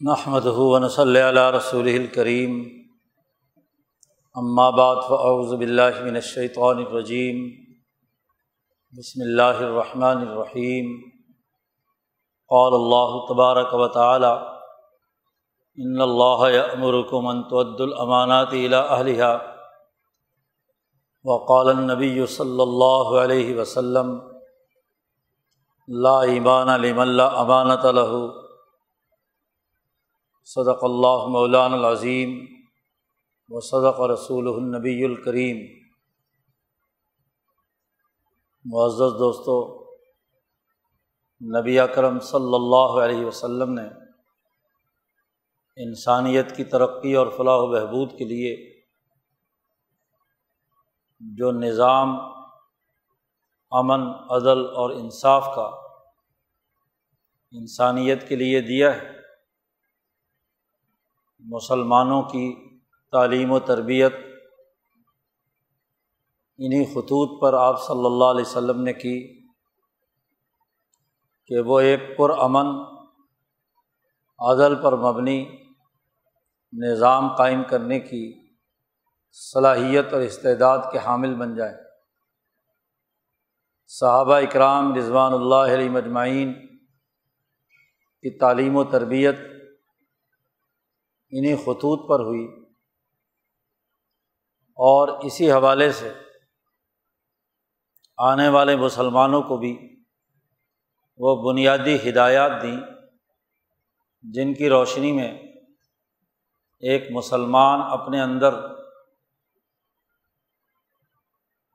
نحمد ہُون صلی اللہ رسول الکریم اما بعد فاعوذ باللہ من الشیطان الرجیم بسم اللہ الرحمن الرحیم قال اللہ تبارک و تعالی ان اللہ یأمرکم ان تؤدوا الامانات الى اہلها وقال النبی صلی اللہ علیہ وسلم لا ایمان لمن لا امانت له. صدق اللہ مولان العظیم و صدق رسول النبی الکریم۔ معزز دوستوں نبی اکرم صلی اللہ علیہ وسلم نے انسانیت کی ترقی اور فلاح و بہبود کے لیے جو نظام، امن، عدل اور انصاف کا انسانیت کے لیے دیا ہے مسلمانوں کی تعلیم و تربیت انہیں خطوط پر آپ صلی اللہ علیہ وسلم نے کی کہ وہ ایک پرامن، عدل پر مبنی نظام قائم کرنے کی صلاحیت اور استعداد کے حامل بن جائیں صحابہ اکرام رضوان اللہ علیہ مجمعین کی تعلیم و تربیت انہیں خطوط پر ہوئی اور اسی حوالے سے آنے والے مسلمانوں کو بھی وہ بنیادی ہدایات دیں جن کی روشنی میں ایک مسلمان اپنے اندر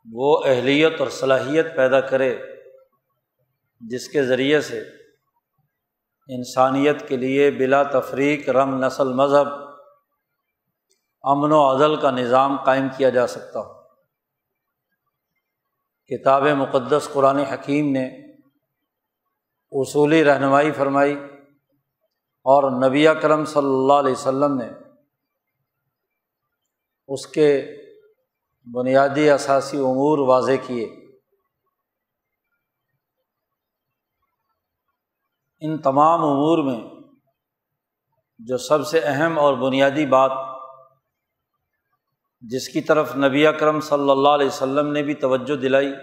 وہ اہلیت اور صلاحیت پیدا کرے جس کے ذریعے سے انسانیت کے لیے بلا تفریق رنگ نسل مذہب امن و عدل کا نظام قائم کیا جا سکتا ہو۔ کتاب مقدس قرآن حکیم نے اصولی رہنمائی فرمائی اور نبی کرم صلی اللہ علیہ وسلم نے اس کے بنیادی اثاثی امور واضح کیے۔ ان تمام امور میں جو سب سے اہم اور بنیادی بات جس کی طرف نبی اکرم صلی اللہ علیہ وسلم نے بھی توجہ دلائی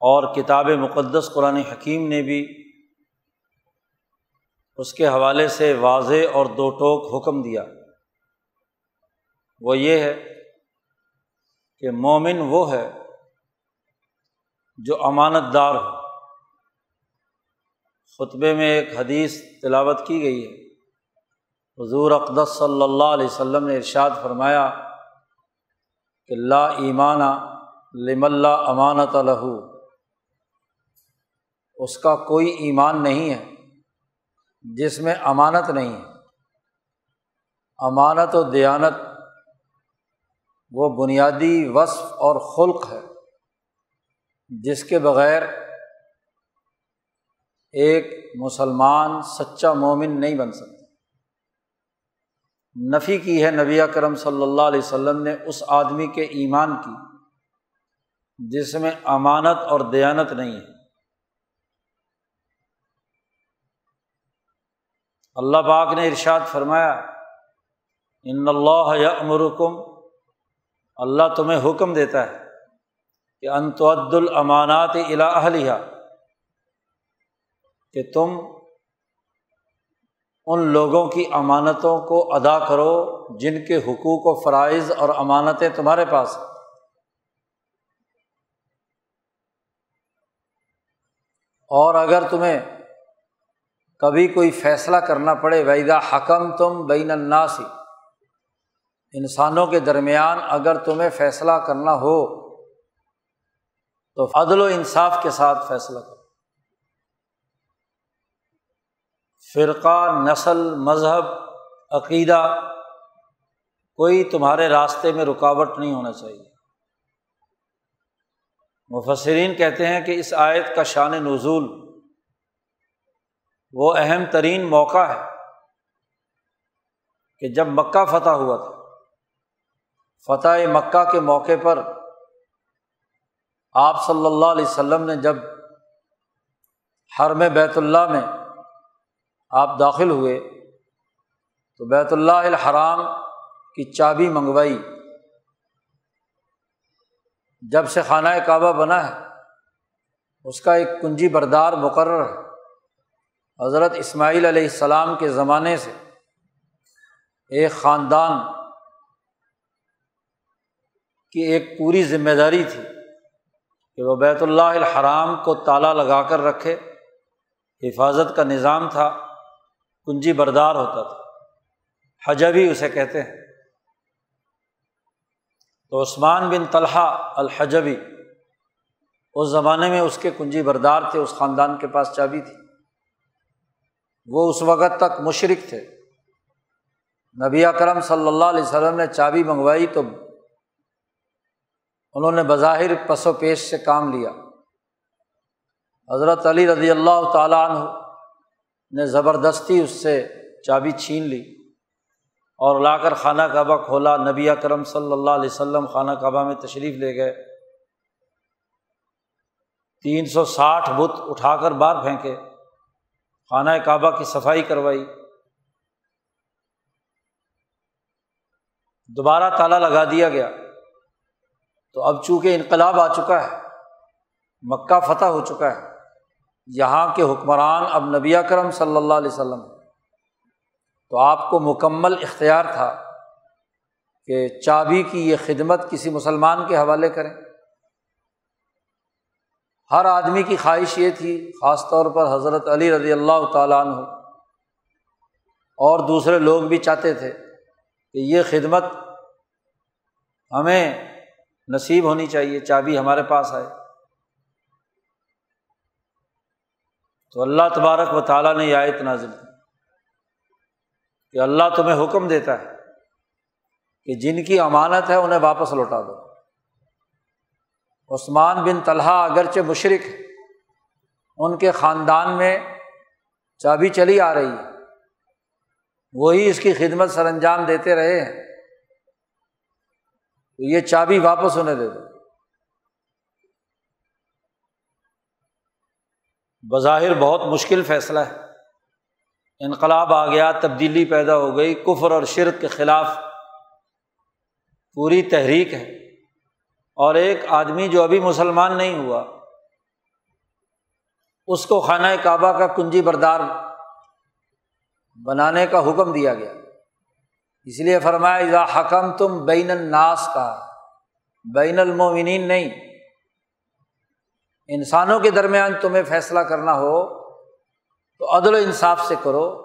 اور کتاب مقدس قرآن حکیم نے بھی، اس کے حوالے سے واضح اور دو ٹوک حکم دیا۔ وہ یہ ہے کہ مومن وہ ہے جو امانت دار ہو۔ خطبے میں ایک حدیث تلاوت کی گئی ہے۔ حضور اقدس صلی اللہ علیہ وسلم نے ارشاد فرمایا کہ لا ایمانہ لم اللہ امانت الح اس کا کوئی ایمان نہیں ہے جس میں امانت نہیں ہے۔ امانت و دیانت وہ بنیادی وصف اور خلق ہے جس کے بغیر ایک مسلمان سچا مومن نہیں بن سکتا۔ نفی کی ہے نبی کرم صلی اللہ علیہ وسلم نے اس آدمی کے ایمان کی، جس میں امانت اور دیانت نہیں ہے۔ اللہ پاک نے ارشاد فرمایا، ان اللہ امرکم اللہ تمہیں حکم دیتا ہے کہ انتعد الامانات الا اہلیہ کہ تم ان لوگوں کی امانتوں کو ادا کرو جن کے حقوق و فرائض اور امانتیں تمہارے پاس ہیں۔ اور اگر تمہیں کبھی کوئی فیصلہ کرنا پڑے ویدا حکم تم بین الناسی انسانوں کے درمیان اگر تمہیں فیصلہ کرنا ہو تو عدل و انصاف کے ساتھ فیصلہ کرو۔ فرقہ، نسل، مذہب، عقیدہ، کوئی تمہارے راستے میں رکاوٹ نہیں ہونا چاہیے۔ مفسرین کہتے ہیں کہ اس آیت کا شان نزول وہ اہم ترین موقع ہے کہ جب مکہ فتح ہوا تھا۔ فتح مکہ کے موقع پر آپ صلی اللہ علیہ وسلم نے جب حرم بیت اللہ میں آپ داخل ہوئے تو بیت اللہ الحرام کی چابی منگوائی۔ جب سے خانہ کعبہ بنا ہے، اس کا ایک کنجی بردار مقرر ہے۔ حضرت اسماعیل علیہ السلام کے زمانے سے ایک خاندان کی ایک پوری ذمہ داری تھی کہ وہ بیت اللہ الحرام کو تالا لگا کر رکھے، حفاظت کا نظام تھا۔ کنجی بردار ہوتا تھا۔ حجبی اسے کہتے ہیں۔ تو عثمان بن طلحہ الحجبی اس زمانے میں اس کے کنجی بردار تھے، اس خاندان کے پاس چابی تھی۔ وہ اس وقت تک مشرق تھے۔ نبی اکرم صلی اللہ علیہ وسلم نے چابی منگوائی تو انہوں نے بظاہر پس و پیش سے کام لیا۔ حضرت علی رضی اللہ تعالیٰ عنہ نے زبردستی اس سے چابی چھین لی اور لا کر خانہ کعبہ کھولا، نبی اکرم صلی اللہ علیہ وسلم خانہ کعبہ میں تشریف لے گئے۔ تین سو ساٹھ بت اٹھا کر باہر پھینکے، خانہ کعبہ کی صفائی کروائی۔ دوبارہ تالا لگا دیا گیا۔ تو اب چونکہ انقلاب آ چکا ہے، مکہ فتح ہو چکا ہے یہاں کے حکمران اب نبی کرم صلی اللہ علیہ وسلم تو آپ کو مکمل اختیار تھا کہ چابی کی یہ خدمت کسی مسلمان کے حوالے کریں۔ ہر آدمی کی خواہش یہ تھی، خاص طور پر حضرت علی رضی اللہ تعالیٰ عنہ، اور دوسرے لوگ بھی چاہتے تھے کہ یہ خدمت ہمیں نصیب ہونی چاہیے، چابی ہمارے پاس آئے۔ تو اللہ تبارک و تعالیٰ نے یہ آیت نازل کی کہ اللہ تمہیں حکم دیتا ہے کہ جن کی امانت ہے انہیں واپس لوٹا دو۔ عثمان بن طلحہ اگرچہ مشرق ان کے خاندان میں چابی چلی آ رہی ہے۔ وہی اس کی خدمت سر انجام دیتے رہے ہیں۔ تو یہ چابی واپس انہیں دے دو۔ بظاہر بہت مشکل فیصلہ ہے۔ انقلاب آ گیا، تبدیلی پیدا ہو گئی، کفر اور شرک کے خلاف پوری تحریک ہے۔ اور ایک آدمی جو ابھی مسلمان نہیں ہوا، اس کو خانہ کعبہ کا کنجی بردار بنانے کا حکم دیا گیا۔ اس لیے فرمایا حکم تم بین الناس کا، بین المومنین نہیں انسانوں کے درمیان تمہیں فیصلہ کرنا ہو تو عدل و انصاف سے کرو،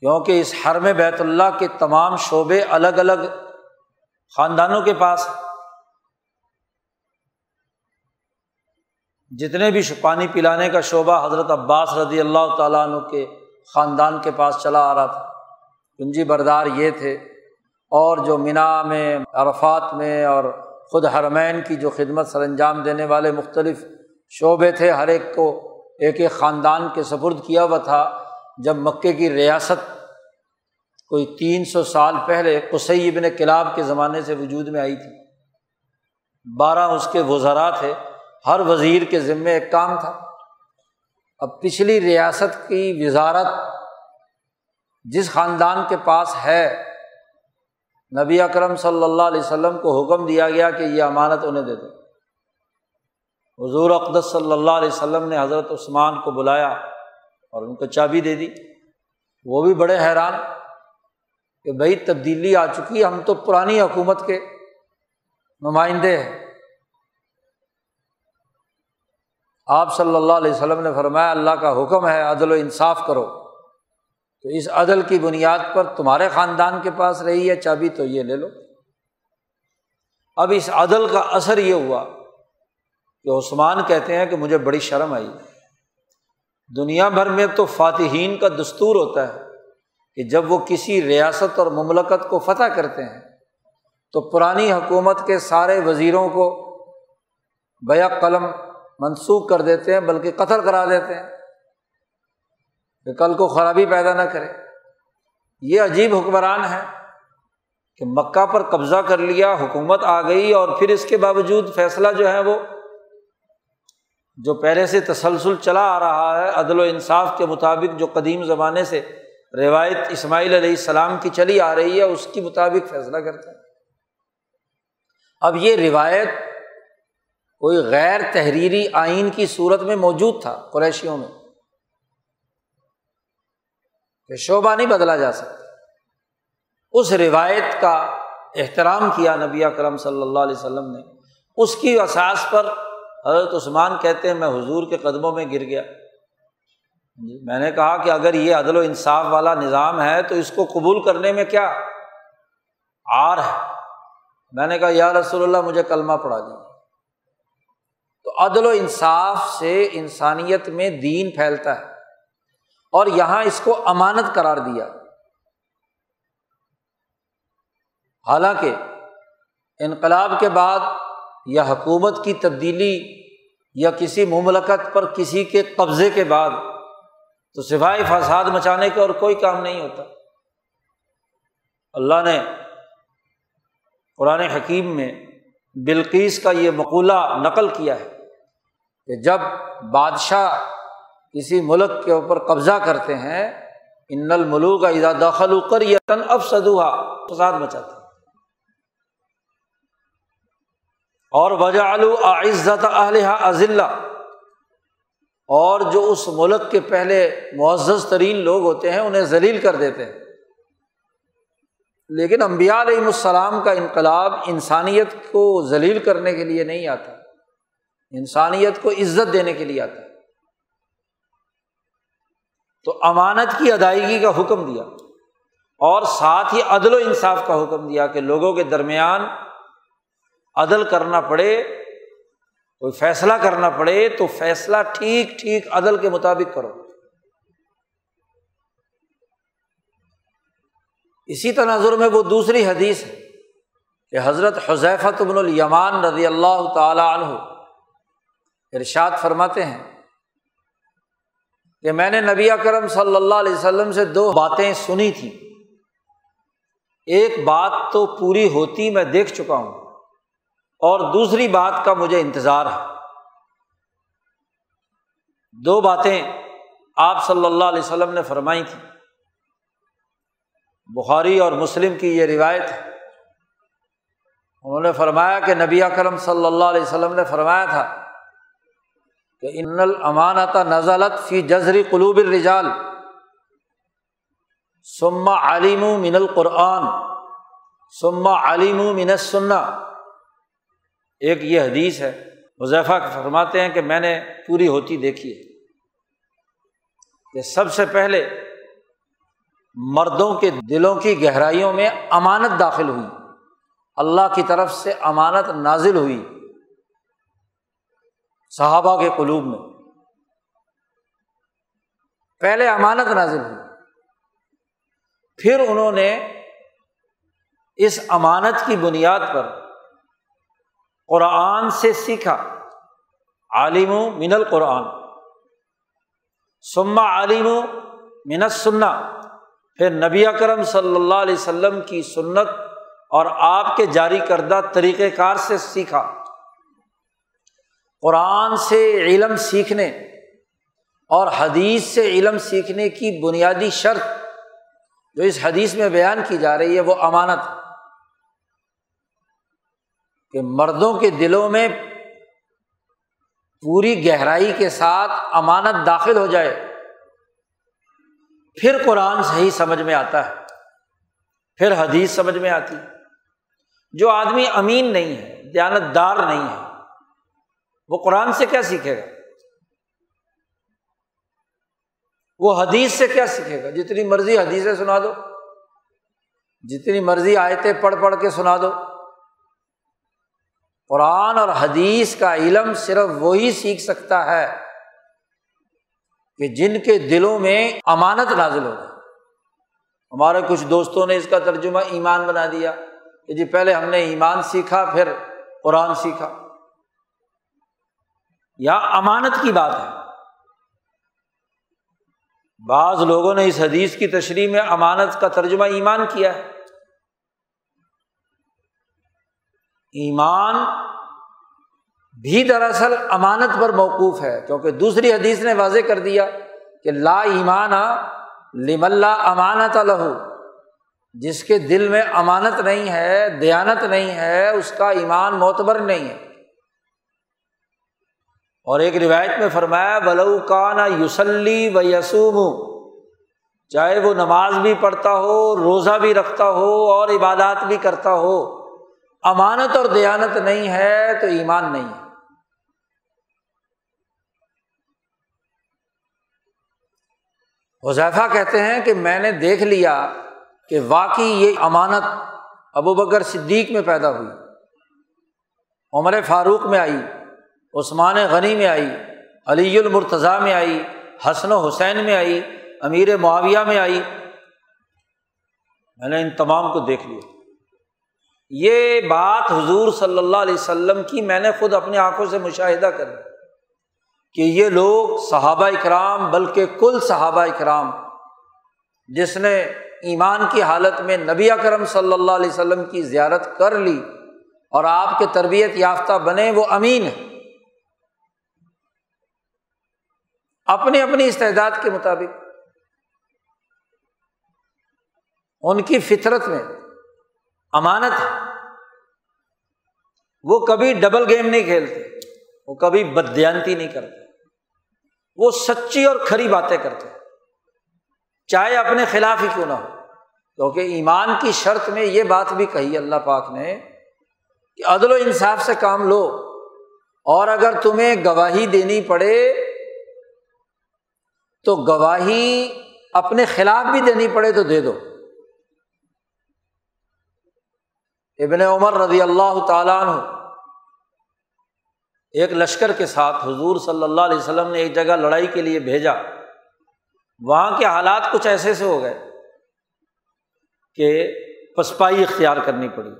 کیونکہ اس حرم بیت اللہ کے تمام شعبے الگ الگ خاندانوں کے پاس جتنے بھی پانی پلانے کا شعبہ حضرت عباس رضی اللہ تعالیٰ عنہ کے خاندان کے پاس چلا آ رہا تھا کنجی بردار یہ تھے۔ اور جو مینا میں، عرفات میں اور خود حرمین کی جو خدمت سر انجام دینے والے مختلف شعبے تھے، ہر ایک کو ایک ایک خاندان کے سپرد کیا ہوا تھا۔ جب مکے کی ریاست کوئی تین سو سال پہلے قصی ابن کلاب کے زمانے سے وجود میں آئی تھی۔ بارہ اس کے وزراء تھے۔ ہر وزیر کے ذمے ایک کام تھا۔ اب پچھلی ریاست کی وزارت جس خاندان کے پاس ہے نبی اکرم صلی اللہ علیہ وسلم کو حکم دیا گیا کہ یہ امانت انہیں دے دو۔ حضور اقدس صلی اللہ علیہ وسلم نے حضرت عثمان کو بلایا اور ان کو چابی دے دی۔ وہ بھی بڑے حیران کہ بھائی تبدیلی آ چکی، ہم تو پرانی حکومت کے نمائندے ہیں۔ آپ صلی اللہ علیہ وسلم نے فرمایا، اللہ کا حکم ہے، عدل و انصاف کرو۔ تو اس عدل کی بنیاد پر تمہارے خاندان کے پاس رہی ہے، چابی تو یہ لے لو۔ اب اس عدل کا اثر یہ ہوا کہ عثمان کہتے ہیں کہ مجھے بڑی شرم آئی۔ دنیا بھر میں تو فاتحین کا دستور ہوتا ہے کہ جب وہ کسی ریاست اور مملکت کو فتح کرتے ہیں تو پرانی حکومت کے سارے وزیروں کو بیک قلم منسوخ کر دیتے ہیں، بلکہ قطر کرا دیتے ہیں۔ کہ کل کو خرابی پیدا نہ کرے۔ یہ عجیب حکمران ہے کہ مکہ پر قبضہ کر لیا، حکومت آ گئی اور پھر اس کے باوجود فیصلہ جو ہے وہ، جو پہلے سے تسلسل چلا آ رہا ہے، عدل و انصاف کے مطابق جو قدیم زمانے سے روایت اسماعیل علیہ السلام کی چلی آ رہی ہے، اس کے مطابق فیصلہ کرتا ہے اب یہ روایت کوئی غیر تحریری آئین کی صورت میں موجود تھا قریشیوں میں۔ کہ شعبہ نہیں بدلا جا سکتا۔ اس روایت کا احترام کیا نبی اکرم صلی اللہ علیہ وسلم نے۔ اس کی اساس پر حضرت عثمان کہتے ہیں، میں حضور کے قدموں میں گر گیا۔ جی، میں نے کہا کہ اگر یہ عدل و انصاف والا نظام ہے تو اس کو قبول کرنے میں کیا آر ہے؟ میں نے کہا، یا رسول اللہ، مجھے کلمہ پڑھا دیا تو عدل و انصاف سے انسانیت میں دین پھیلتا ہے۔ اور یہاں اس کو امانت قرار دیا۔ حالانکہ انقلاب کے بعد یا حکومت کی تبدیلی یا کسی مملکت پر کسی کے قبضے کے بعد تو سفائی فساد مچانے کا اور کوئی کام نہیں ہوتا۔ اللہ نے قرآن حکیم میں بلقیس کا یہ مقولہ نقل کیا ہے کہ جب بادشاہ کسی ملک کے اوپر قبضہ کرتے ہیں، ان الملو کا ادا دخل کر یا تن اب سدوہا فساد مچاتے اور وجہ عزت اہلحہ عزلہ اور جو اس ملک کے پہلے معزز ترین لوگ ہوتے ہیں، انہیں ذلیل کر دیتے ہیں۔ لیکن امبیا علیہم السلام کا انقلاب انسانیت کو ذلیل کرنے کے لیے نہیں آتا۔ انسانیت کو عزت دینے کے لیے آتا۔ ہے تو امانت کی ادائیگی کا حکم دیا اور ساتھ ہی عدل و انصاف کا حکم دیا کہ لوگوں کے درمیان عدل کرنا پڑے، کوئی فیصلہ کرنا پڑے تو فیصلہ ٹھیک ٹھیک عدل کے مطابق کرو۔ اسی تناظر میں وہ دوسری حدیث ہے کہ حضرت حضیفت ابن الیمان رضی اللہ تعالیٰ عنہ ارشاد فرماتے ہیں کہ میں نے نبی اکرم صلی اللہ علیہ وسلم سے دو باتیں سنی تھیں۔ ایک بات تو پوری ہوتی میں دیکھ چکا ہوں اور دوسری بات کا مجھے انتظار ہے۔ دو باتیں آپ صلی اللہ علیہ وسلم نے فرمائی تھیں۔ بخاری اور مسلم کی یہ روایت ہے۔ انہوں نے فرمایا کہ نبی اکرم صلی اللہ علیہ وسلم نے فرمایا تھا کہ ان الامانت نزلت فی جزری قلوب الرجال. سما علیم من القرآن. سما علیم من سننا ایک یہ حدیث ہے مضیفہ فرماتے ہیں کہ میں نے پوری ہوتی دیکھی ہے کہ سب سے پہلے مردوں کے دلوں کی گہرائیوں میں امانت داخل ہوئی، اللہ کی طرف سے امانت نازل ہوئی۔ صحابہ کے قلوب میں۔ پہلے امانت نازل ہوئی۔ پھر انہوں نے اس امانت کی بنیاد پر قرآن سے سیکھا۔ عالم و من القرآن۔ سما عالم و منت سننا پھر نبی اکرم صلی اللہ علیہ وسلم کی سنت اور آپ کے جاری کردہ طریقۂ کار سے سیکھا۔ قرآن سے علم سیکھنے اور حدیث سے علم سیکھنے کی بنیادی شرط جو اس حدیث میں بیان کی جا رہی ہے وہ امانت کہ مردوں کے دلوں میں پوری گہرائی کے ساتھ امانت داخل ہو جائے، پھر قرآن صحیح سمجھ میں آتا ہے، پھر حدیث سمجھ میں آتی جو آدمی امین نہیں ہے دیانت دار نہیں ہے وہ قرآن سے کیا سیکھے گا؟ وہ حدیث سے کیا سیکھے گا؟ جتنی مرضی حدیثیں سنا دو، جتنی مرضی آیتیں پڑھ پڑھ کے سنا دو۔ قرآن اور حدیث کا علم صرف وہی سیکھ سکتا ہے کہ جن کے دلوں میں امانت نازل ہو ہمارے کچھ دوستوں نے اس کا ترجمہ ایمان بنا دیا کہ جی پہلے ہم نے ایمان سیکھا، پھر قرآن سیکھا۔ یا امانت کی بات ہے۔ بعض لوگوں نے اس حدیث کی تشریح میں امانت کا ترجمہ ایمان کیا ہے۔ ایمان بھی دراصل امانت پر موقوف ہے، کیونکہ دوسری حدیث نے واضح کر دیا کہ لا ایمان لم اللہ امانت لہو۔ جس کے دل میں امانت نہیں ہے، دیانت نہیں ہے، اس کا ایمان معتبر نہیں ہے۔ اور ایک روایت میں فرمایا بلو کانا یوسلی و یسوم چاہے وہ نماز بھی پڑھتا ہو، روزہ بھی رکھتا ہو اور عبادات بھی کرتا ہو، امانت اور دیانت نہیں ہے تو ایمان نہیں ہے۔ حذیفہ کہتے ہیں کہ میں نے دیکھ لیا کہ واقعی یہ امانت ابو بکر صدیق میں پیدا ہوئی، عمر فاروق میں آئی۔ عثمان غنی میں آئی، علی المرتضیٰ میں آئی، حسن و حسین میں آئی، امیر معاویہ میں آئی۔ میں نے ان تمام کو دیکھ لیا۔ یہ بات حضور صلی اللہ علیہ وسلم کی میں نے خود اپنی آنکھوں سے مشاہدہ کر کہ یہ لوگ صحابہ اکرام بلکہ کل صحابہ اکرام، جس نے ایمان کی حالت میں نبی اکرم صلی اللہ علیہ وسلم کی زیارت کر لی اور آپ کے تربیت یافتہ بنے، وہ امین ہے اپنی اپنی استعداد کے مطابق۔ ان کی فطرت میں امانت ہے۔ وہ کبھی ڈبل گیم نہیں کھیلتے، وہ کبھی بدیانتی نہیں کرتے۔ وہ سچی اور کھری باتیں کرتے۔ چاہے اپنے خلاف ہی کیوں نہ ہو، کیونکہ ایمان کی شرط میں یہ بات بھی کہی اللہ پاک نے کہ عدل و انصاف سے کام لو۔ اور اگر تمہیں گواہی دینی پڑے تو گواہی اپنے خلاف بھی دینی پڑے تو دے دو۔ ابن عمر رضی اللہ تعالیٰ عنہ ایک لشکر کے ساتھ حضور صلی اللہ علیہ وسلم نے ایک جگہ لڑائی کے لیے بھیجا۔ وہاں کے حالات کچھ ایسے سے ہو گئے کہ پسپائی اختیار کرنی پڑی۔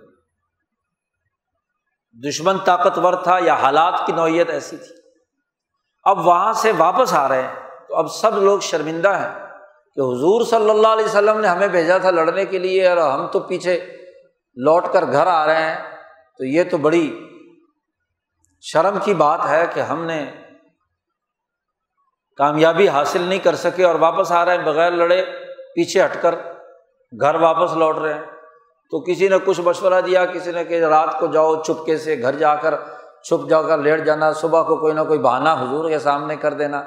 دشمن طاقتور تھا یا حالات کی نوعیت ایسی تھی۔ اب وہاں سے واپس آ رہے ہیں۔ تو اب سب لوگ شرمندہ ہیں کہ حضور صلی اللہ علیہ وسلم نے ہمیں بھیجا تھا لڑنے کے لیے اور ہم تو پیچھے لوٹ کر گھر آ رہے ہیں۔ تو یہ تو بڑی شرم کی بات ہے کہ ہم نے کامیابی حاصل نہیں کر سکے اور واپس آ رہے ہیں، بغیر لڑے پیچھے ہٹ کر گھر واپس لوٹ رہے ہیں۔ تو کسی نے کچھ مشورہ دیا، کسی نے کہ رات کو جاؤ چپکے سے گھر جا کر چھپ جا کر لیٹ جانا، صبح کو کوئی نہ کوئی بہانا حضور کے سامنے کر دینا۔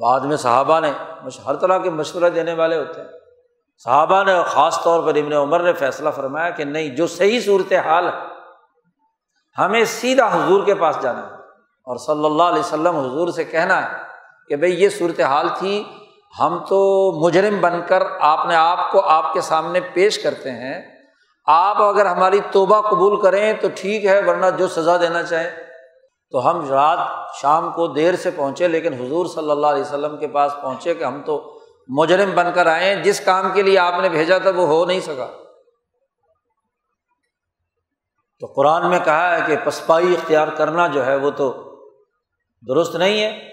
بعد میں صحابہ نے ہر طرح کے مشورہ دینے والے ہوتے ہیں۔ صحابہ نے خاص طور پر ابن عمر نے فیصلہ فرمایا کہ نہیں، جو صحیح صورت حال ہے، ہمیں سیدھا حضور کے پاس جانا ہے۔ اور صلی اللہ علیہ وسلم حضور سے کہنا ہے کہ بھائی یہ صورت حال تھی، ہم تو مجرم بن کر آپ نے آپ کو آپ کے سامنے پیش کرتے ہیں۔ آپ اگر ہماری توبہ قبول کریں تو ٹھیک ہے، ورنہ جو سزا دینا چاہیں۔ تو ہم رات شام کو دیر سے پہنچے، لیکن حضور صلی اللہ علیہ وسلم کے پاس پہنچے کہ ہم تو مجرم بن کر آئے جس کام کے لیے آپ نے بھیجا تھا وہ ہو نہیں سکا۔ تو قرآن میں کہا ہے کہ پسپائی اختیار کرنا جو ہے وہ تو درست نہیں ہے۔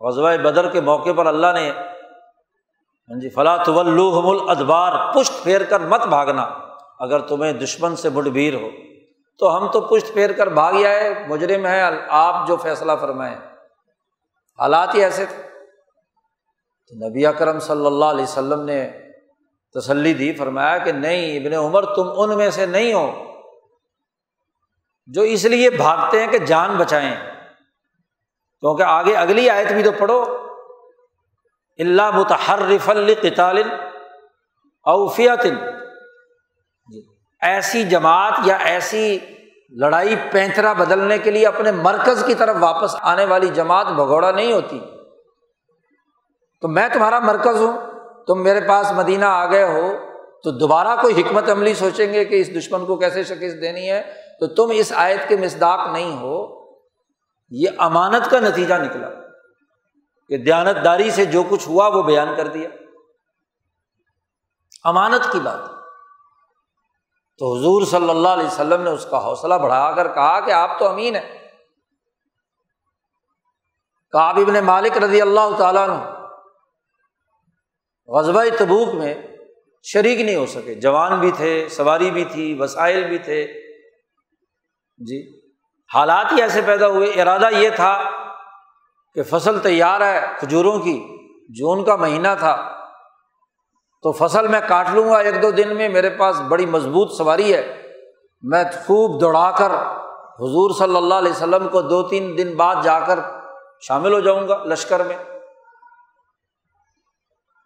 غزوہ بدر کے موقع پر اللہ نے ہاں جی فلاں طلوحم الادبار پشت پھیر کر مت بھاگنا۔ اگر تمہیں دشمن سے مڈ ہو۔ تو ہم تو پشت پھیر کر بھاگ آئے مجرم ہے آپ جو فیصلہ فرمائیں۔ حالات ہی ایسے تھے۔ تو نبی اکرم صلی اللہ علیہ وسلم نے تسلی دی، فرمایا کہ نہیں، ابن عمر تم ان میں سے نہیں ہو جو اس لیے بھاگتے ہیں کہ جان بچائیں۔ کیونکہ آگے اگلی آیت بھی تو پڑھو۔ اللہ متحرف القتال اوفیات ایسی جماعت یا ایسی لڑائی پینترا بدلنے کے لیے اپنے مرکز کی طرف واپس آنے والی جماعت بھگوڑا نہیں ہوتی۔ تو میں تمہارا مرکز ہوں، تم میرے پاس مدینہ آ گئے ہو، تو دوبارہ کوئی حکمت عملی سوچیں گے کہ اس دشمن کو کیسے شکست دینی ہے؟ تو تم اس آیت کے مزداق نہیں ہو۔ یہ امانت کا نتیجہ نکلا کہ دیانت داری سے جو کچھ ہوا وہ بیان کر دیا۔ امانت کی بات۔ تو حضور صلی اللہ علیہ وسلم نے اس کا حوصلہ بڑھا کر کہا کہ آپ تو امین ہیں۔ کاب ابن مالک رضی اللہ تعالیٰ نے غزبۂ تبوک میں شریک نہیں ہو سکے۔ جوان بھی تھے، سواری بھی تھی، وسائل بھی تھے۔ جی حالات ہی ایسے پیدا ہوئے۔ ارادہ یہ تھا کہ فصل تیار ہے کھجوروں کی جون کا مہینہ تھا۔ تو فصل میں کاٹ لوں گا، ایک دو دن میں میرے پاس بڑی مضبوط سواری ہے۔ میں خوب دوڑا کر حضور صلی اللہ علیہ وسلم کو دو تین دن بعد جا کر شامل ہو جاؤں گا لشکر میں۔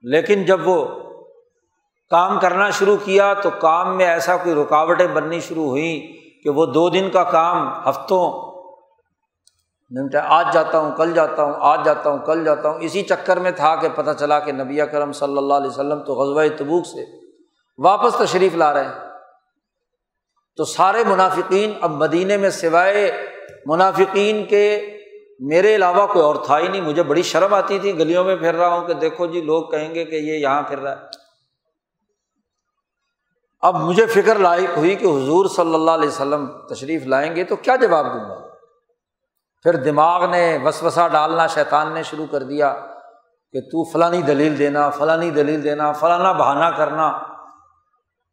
لیکن جب وہ کام کرنا شروع کیا تو کام میں ایسا کوئی رکاوٹیں بننی شروع ہوئیں کہ وہ دو دن کا کام ہفتوں نمٹا آج جاتا ہوں، کل جاتا ہوں، آج جاتا ہوں، کل جاتا ہوں۔ اسی چکر میں تھا کہ پتہ چلا کہ نبی کرم صلی اللہ علیہ وسلم تو غزوہ تبوک سے واپس تشریف لا رہے ہیں۔ تو سارے منافقین اب مدینے میں سوائے منافقین کے میرے علاوہ کوئی اور تھا ہی نہیں۔ مجھے بڑی شرم آتی تھی، گلیوں میں پھر رہا ہوں کہ دیکھو جی لوگ کہیں گے کہ یہ یہاں پھر رہا ہے۔ اب مجھے فکر لاحق ہوئی کہ حضور صلی اللہ علیہ وسلم تشریف لائیں گے تو کیا جواب دوں گا؟ پھر دماغ نے وسوسا ڈالنا شیطان نے شروع کر دیا کہ تو فلانی دلیل دینا، فلانی دلیل دینا، فلانا بہانا کرنا۔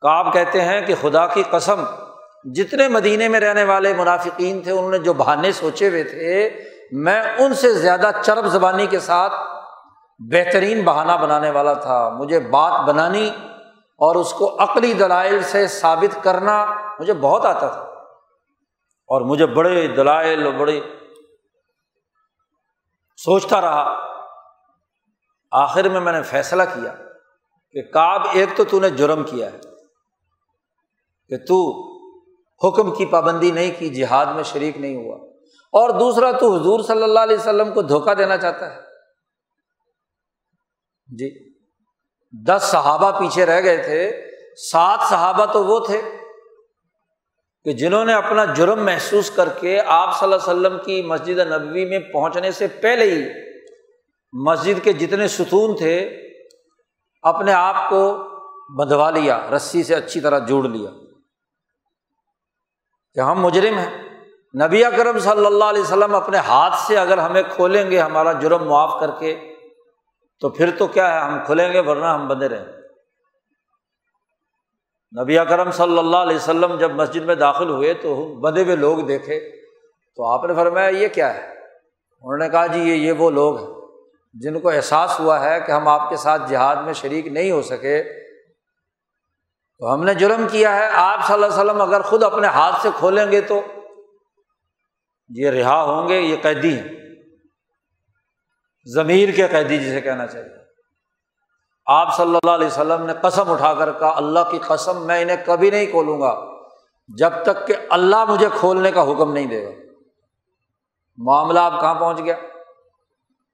کاب کہتے ہیں کہ خدا کی قسم، جتنے مدینے میں رہنے والے منافقین تھے، انہوں نے جو بہانے سوچے ہوئے تھے، میں ان سے زیادہ چرب زبانی کے ساتھ بہترین بہانہ بنانے والا تھا۔ مجھے بات بنانی اور اس کو عقلی دلائل سے ثابت کرنا مجھے بہت آتا تھا۔ اور مجھے بڑے دلائل اور بڑے سوچتا رہا، آخر میں میں نے فیصلہ کیا کہ کاب ایک تو تو نے جرم کیا ہے، کہ تو حکم کی پابندی نہیں کی، جہاد میں شریک نہیں ہوا۔ اور دوسرا، تو حضور صلی اللہ علیہ وسلم کو دھوکہ دینا چاہتا ہے۔ جی دس صحابہ پیچھے رہ گئے تھے، سات صحابہ تو وہ تھے۔ کہ جنہوں نے اپنا جرم محسوس کر کے آپ صلی اللہ علیہ وسلم کی مسجد نبوی میں پہنچنے سے پہلے ہی مسجد کے جتنے ستون تھے، اپنے آپ کو بدھوا لیا، رسی سے اچھی طرح جوڑ لیا کہ ہم مجرم ہیں۔ نبی اکرم صلی اللہ علیہ وسلم اپنے ہاتھ سے اگر ہمیں کھولیں گے، ہمارا جرم معاف کر کے، تو پھر تو کیا ہے، ہم کھلیں گے ورنہ ہم بندے رہیں۔ نبی اکرم صلی اللہ علیہ وسلم جب مسجد میں داخل ہوئے تو بندے ہوئے لوگ دیکھے تو آپ نے فرمایا یہ کیا ہے؟ انہوں نے کہا جی یہ یہ وہ لوگ ہیں جن کو احساس ہوا ہے کہ ہم آپ کے ساتھ جہاد میں شریک نہیں ہو سکے۔ تو ہم نے جرم کیا ہے۔ آپ صلی اللہ علیہ وسلم اگر خود اپنے ہاتھ سے کھولیں گے تو یہ رہا ہوں گے، یہ قیدی ہیں۔ ضمیر کے قیدی جسے کہنا چاہیے۔ آپ صلی اللہ علیہ وسلم نے قسم اٹھا کر کہا، اللہ کی قسم میں انہیں کبھی نہیں کھولوں گا جب تک کہ اللہ مجھے کھولنے کا حکم نہیں دے گا۔ معاملہ آپ کہاں پہنچ گیا؟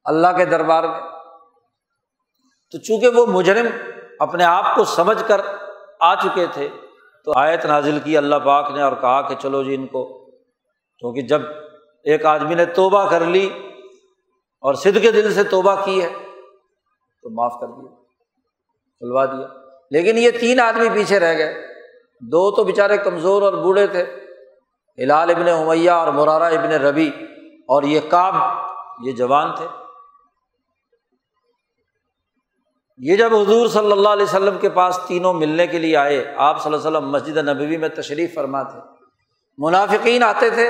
اللہ کے دربار میں۔ تو چونکہ وہ مجرم اپنے آپ کو سمجھ کر آ چکے تھے، تو آیت نازل کی اللہ پاک نے اور کہا کہ چلو جی ان کو۔ کیونکہ جب ایک آدمی نے توبہ کر لی اور سدھ کے دل سے توبہ کی ہے، تو معاف کر دیا کھلوا دیا۔ لیکن یہ تین آدمی پیچھے رہ گئے۔ دو تو بےچارے کمزور اور بوڑھے تھے۔ ہلال ابن امیہ اور مرارہ ابن ربی اور یہ کاب یہ جوان تھے۔ یہ جب حضور صلی اللہ علیہ وسلم کے پاس تینوں ملنے کے لیے آئے، آپ صلی اللہ علیہ وسلم مسجد نبوی میں تشریف فرما تھے منافقین آتے تھے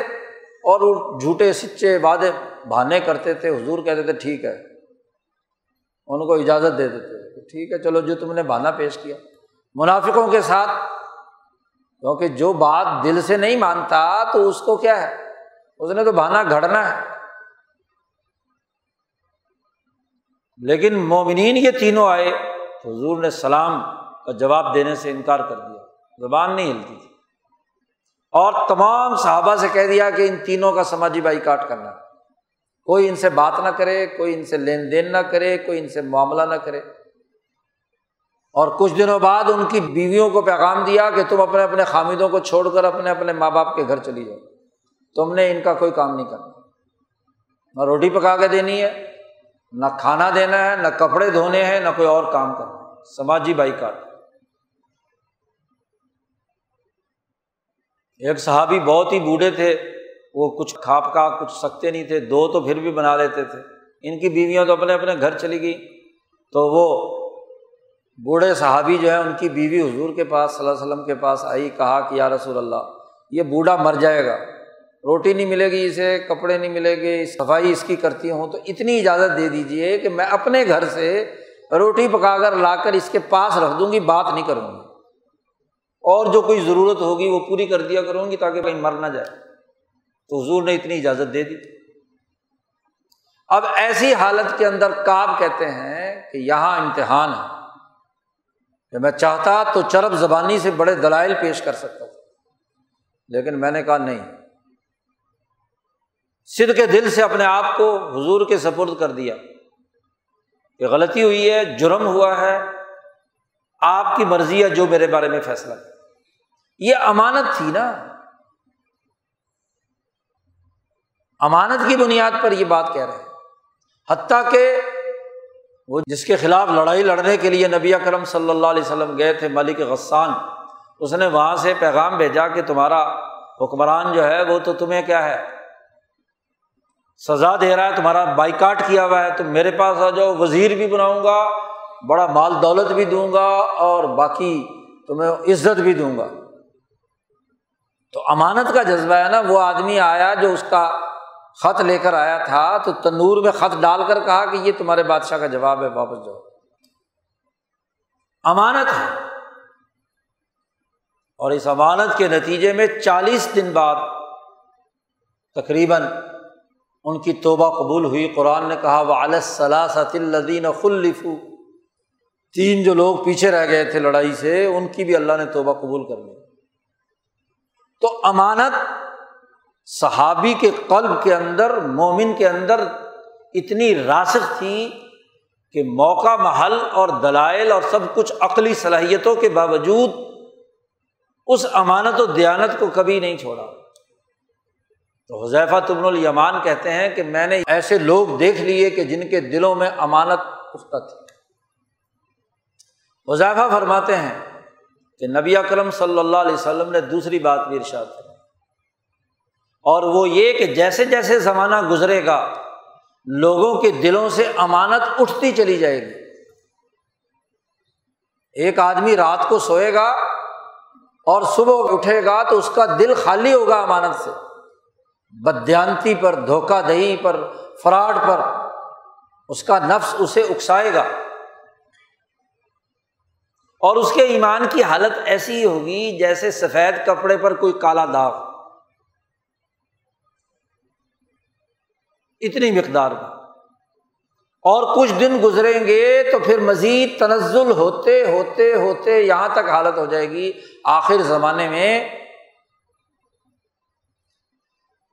اور وہ جھوٹے، سچے وعدے بہانے کرتے تھے۔ حضور کہتے تھے، ٹھیک ہے۔ ان کو اجازت دے دیتے تھے ٹھیک ہے، چلو جو تم نے بہانا پیش کیا۔ منافقوں کے ساتھ، کیونکہ جو بات دل سے نہیں مانتا، تو اس کو کیا ہے؟ اس نے تو بہانا گھڑنا ہے۔ لیکن مومنین یہ تینوں آئے تو حضور نے سلام کا جواب دینے سے انکار کر دیا۔ زبان نہیں ہلتی تھی۔ اور تمام صحابہ سے کہہ دیا کہ ان تینوں کا سماجی بائی کاٹ کرنا۔ کوئی ان سے بات نہ کرے، کوئی ان سے لین دین نہ کرے، کوئی ان سے معاملہ نہ کرے۔ اور کچھ دنوں بعد ان کی بیویوں کو پیغام دیا کہ تم اپنے اپنے خامدوں کو چھوڑ کر اپنے اپنے ماں باپ کے گھر چلی جاؤ۔ تم نے ان کا کوئی کام نہیں کرنا۔ نہ روٹی پکا کے دینی ہے، نہ کھانا دینا ہے، نہ کپڑے دھونے ہیں، نہ کوئی اور کام کرنا سماجی بائی کاٹ ایک صحابی بہت ہی بوڑھے تھے، وہ کچھ کھا پکا کچھ سکتے نہیں تھے، دو تو پھر بھی بنا لیتے تھے۔ ان کی بیویاں تو اپنے اپنے گھر چلی گئی تو وہ بوڑھے صحابی جو ہے ان کی بیوی حضور کے پاس، صلی اللہ علیہ وسلم کے پاس آئی، کہا کہ یا رسول اللہ، یہ بوڑھا مر جائے گا، روٹی نہیں ملے گی اسے، کپڑے نہیں ملے گی صفائی اس کی کرتی ہوں، تو اتنی اجازت دے دیجیے کہ میں اپنے گھر سے روٹی پکا کر لا کر اس کے پاس رکھ دوں گی، بات نہیں کروں گی۔ اور جو کوئی ضرورت ہوگی وہ پوری کر دیا کروں گی تاکہ کہیں مر نہ جائے۔ تو حضور نے اتنی اجازت دے دی۔ اب ایسی حالت کے اندر کاب کہتے ہیں کہ یہاں امتحان ہے۔ کہ میں چاہتا تو چرب زبانی سے بڑے دلائل پیش کر سکتا تھا لیکن میں نے کہا نہیں۔ سدھ کے دل سے اپنے آپ کو حضور کے سپرد کر دیا۔ کہ غلطی ہوئی ہے، جرم ہوا ہے۔ آپ کی مرضی ہے جو میرے بارے میں فیصلہ۔ یہ امانت تھی نا۔ امانت کی بنیاد پر یہ بات کہہ رہے ہیں۔ حتیٰ کہ وہ جس کے خلاف لڑائی لڑنے کے لیے نبی اکرم صلی اللہ علیہ وسلم گئے تھے، ملک غسان، اس نے وہاں سے پیغام بھیجا کہ تمہارا حکمران جو ہے وہ تو تمہیں کیا ہے؟ سزا دے رہا ہے، تمہارا بائیکاٹ کیا ہوا ہے، تم میرے پاس آ جاؤ، وزیر بھی بناؤں گا، بڑا مال دولت بھی دوں گا اور باقی تمہیں عزت بھی دوں گا۔ تو امانت کا جذبہ ہے نا، وہ آدمی آیا جو اس کا خط لے کر آیا تھا تو تنور میں خط ڈال کر کہا کہ یہ تمہارے بادشاہ کا جواب ہے، واپس جاؤ۔ امانت ہے۔ اور اس امانت کے نتیجے میں چالیس دن بعد تقریباً ان کی توبہ قبول ہوئی۔ قرآن نے کہا وہ علیہ الدین خلفو تین جو لوگ پیچھے رہ گئے تھے لڑائی سے، ان کی بھی اللہ نے توبہ قبول کر لی۔ تو امانت صحابی کے قلب کے اندر، مومن کے اندر اتنی راسخ تھی کہ موقع، محل اور دلائل اور سب کچھ عقلی صلاحیتوں کے باوجود اس امانت و دیانت کو کبھی نہیں چھوڑا۔ تو حذیفہ تبن الیمان کہتے ہیں کہ میں نے ایسے لوگ دیکھ لیے کہ جن کے دلوں میں امانت پختہ تھی۔ حذیفہ فرماتے ہیں کہ نبی اکرم صلی اللہ علیہ وسلم نے دوسری بات بھی ارشاد کی۔ اور وہ یہ کہ جیسے جیسے زمانہ گزرے گا، لوگوں کے دلوں سے امانت اٹھتی چلی جائے گی۔ ایک آدمی رات کو سوئے گا اور صبح اٹھے گا تو اس کا دل خالی ہوگا امانت سے۔ بدیانتی پر، دھوکہ دہی پر، فراڈ پر اس کا نفس اسے اکسائے گا۔ اور اس کے ایمان کی حالت ایسی ہوگی جیسے سفید کپڑے پر کوئی کالا داغ۔ اتنی مقدار میں۔ اور کچھ دن گزریں گے تو پھر مزید تنزل ہوتے ہوتے ہوتے یہاں تک حالت ہو جائے گی۔ آخر زمانے میں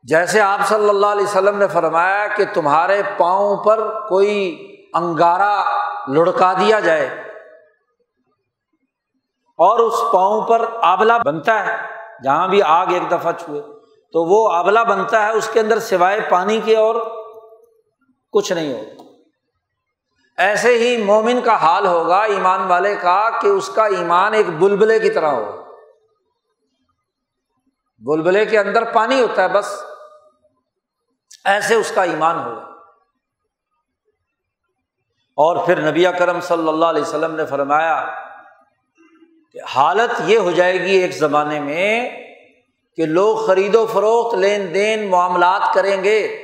جیسے آپ صلی اللہ علیہ وسلم نے فرمایا کہ تمہارے پاؤں پر کوئی انگارا لڑکا دیا جائے اور اس پاؤں پر آبلا بنتا ہے، جہاں بھی آگ ایک دفعہ چھوئے، تو وہ آبلا بنتا ہے اس کے اندر سوائے پانی کے اور کچھ نہیں ہوتا ایسے ہی مومن کا حال ہوگا ایمان والے کا کہ اس کا ایمان ایک بلبلے کی طرح ہوگا۔ بلبلے کے اندر پانی ہوتا ہے بس۔ ایسے اس کا ایمان ہوگا۔ اور پھر نبی کرم صلی اللہ علیہ وسلم نے فرمایا کہ حالت یہ ہو جائے گی ایک زمانے میں کہ لوگ خرید و فروخت، لین دین، معاملات کریں گے۔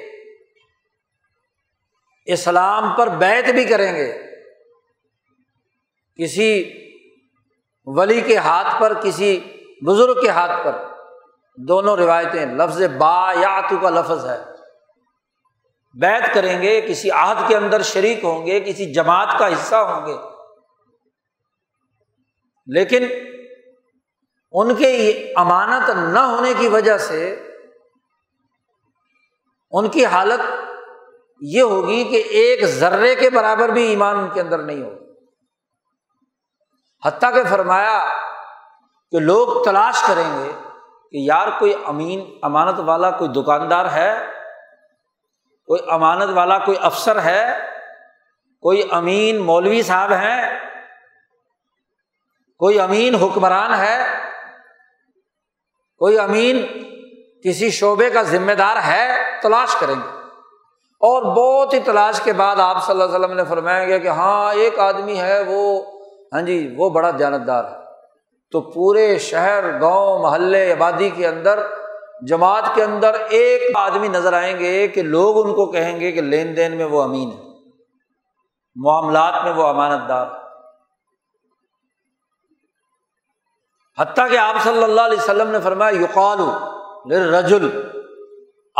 اسلام پر بیت بھی کریں گے، کسی ولی کے ہاتھ پر، کسی بزرگ کے ہاتھ پر۔ دونوں روایتیں، لفظ با یا تو کا لفظ ہے۔ بیت کریں گے، کسی عہد کے اندر شریک ہوں گے، کسی جماعت کا حصہ ہوں گے۔ لیکن ان کے امانت نہ ہونے کی وجہ سے ان کی حالت یہ ہوگی کہ ایک ذرے کے برابر بھی ایمان ان کے اندر نہیں ہوگا حتیٰ کہ فرمایا کہ لوگ تلاش کریں گے کہ یار کوئی امین، امانت والا کوئی دکاندار ہے، کوئی امانت والا کوئی افسر ہے، کوئی امین مولوی صاحب ہیں، کوئی امین حکمران ہے، کوئی امین کسی شعبے کا ذمہ دار ہے، تلاش کریں گے۔ اور بہت ہی تلاش کے بعد آپ صلی اللہ علیہ وسلم نے فرمایا گیا کہ ہاں ایک آدمی ہے وہ ہاں جی وہ بڑا جانتدار ہے۔ تو پورے شہر، گاؤں، محلے، آبادی کے اندر، جماعت کے اندر ایک آدمی نظر آئیں گے کہ لوگ ان کو کہیں گے کہ لین دین میں وہ امین ہے، معاملات میں وہ امانت دار حتیٰ کہ آپ صلی اللہ علیہ وسلم نے فرمایا یقال رجل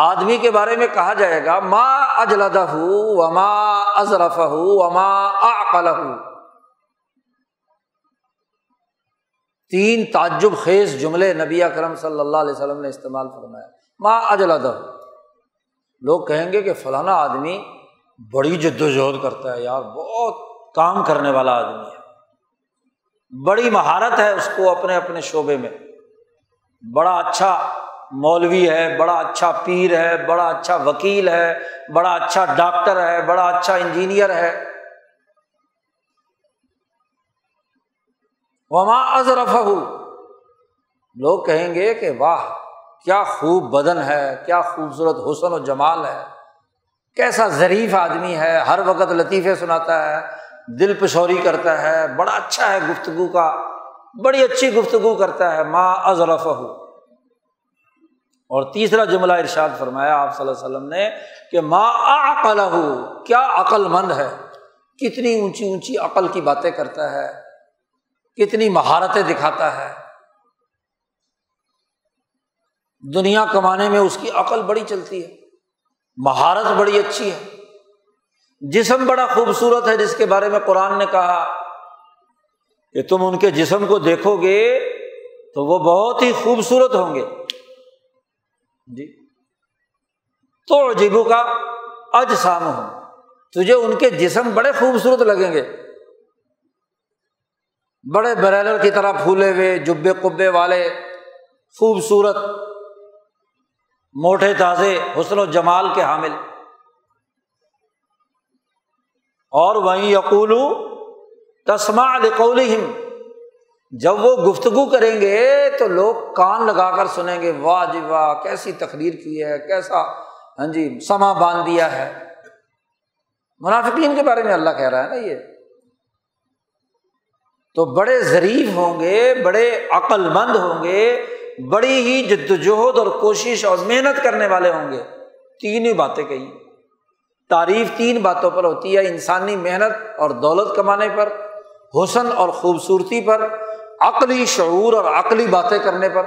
آدمی کے بارے میں کہا جائے گا ماں اجلدہ وما ازرف وما اقل تین تعجب خیز جملے نبی اکرم صلی اللہ علیہ وسلم نے استعمال فرمایا۔ ماں اجلدہ لوگ کہیں گے کہ فلانا آدمی بڑی جد و جہد کرتا ہے یار، بہت کام کرنے والا آدمی ہے۔ بڑی مہارت ہے اس کو اپنے اپنے شعبے میں۔ بڑا اچھا مولوی ہے، بڑا اچھا پیر ہے، بڑا اچھا وکیل ہے، بڑا اچھا ڈاکٹر ہے، بڑا اچھا انجینئر ہے۔ وما ازرف لوگ کہیں گے کہ واہ، کیا خوب بدن ہے، کیا خوبصورت حسن و جمال ہے۔ کیسا ظریف آدمی ہے، ہر وقت لطیفے سناتا ہے، دل پشوری کرتا ہے، بڑا اچھا ہے گفتگو کا، بڑی اچھی گفتگو کرتا ہے۔ ماں ازرف اور تیسرا جملہ ارشاد فرمایا آپ صلی اللہ علیہ وسلم نے کہ ماں عقل کیا عقل مند ہے؟ کتنی اونچی اونچی عقل کی باتیں کرتا ہے؟ کتنی مہارتیں دکھاتا ہے؟ دنیا کمانے میں اس کی عقل بڑی چلتی ہے، مہارت بڑی اچھی ہے۔ جسم بڑا خوبصورت ہے، جس کے بارے میں قرآن نے کہا کہ تم ان کے جسم کو دیکھو گے تو وہ بہت ہی خوبصورت ہوں گے۔ جی۔ تو عجیبو کا اج سام ہوں۔ تجھے ان کے جسم بڑے خوبصورت لگیں گے۔ بڑے بریلر کی طرح پھولے ہوئے، جبے کبے والے، خوبصورت، موٹے تازے، حسن و جمال کے حامل۔ اور وہیں یقول تسما القولہم جب وہ گفتگو کریں گے تو لوگ کان لگا کر سنیں گے، واہ جی واہ، کیسی تقریر کی ہے، کیسا ہاں جی سما باندھ دیا ہے۔ منافقین کے بارے میں اللہ کہہ رہا ہے نا یہ۔ تو بڑے ظریف ہوں گے، بڑے عقل مند ہوں گے، بڑی ہی جدوجہد اور کوشش اور محنت کرنے والے ہوں گے۔ تین ہی باتیں کہی تعریف تین باتوں پر ہوتی ہے، انسانی محنت اور دولت کمانے پر، حسن اور خوبصورتی پر۔ عقلی شعور اور عقلی باتیں کرنے پر۔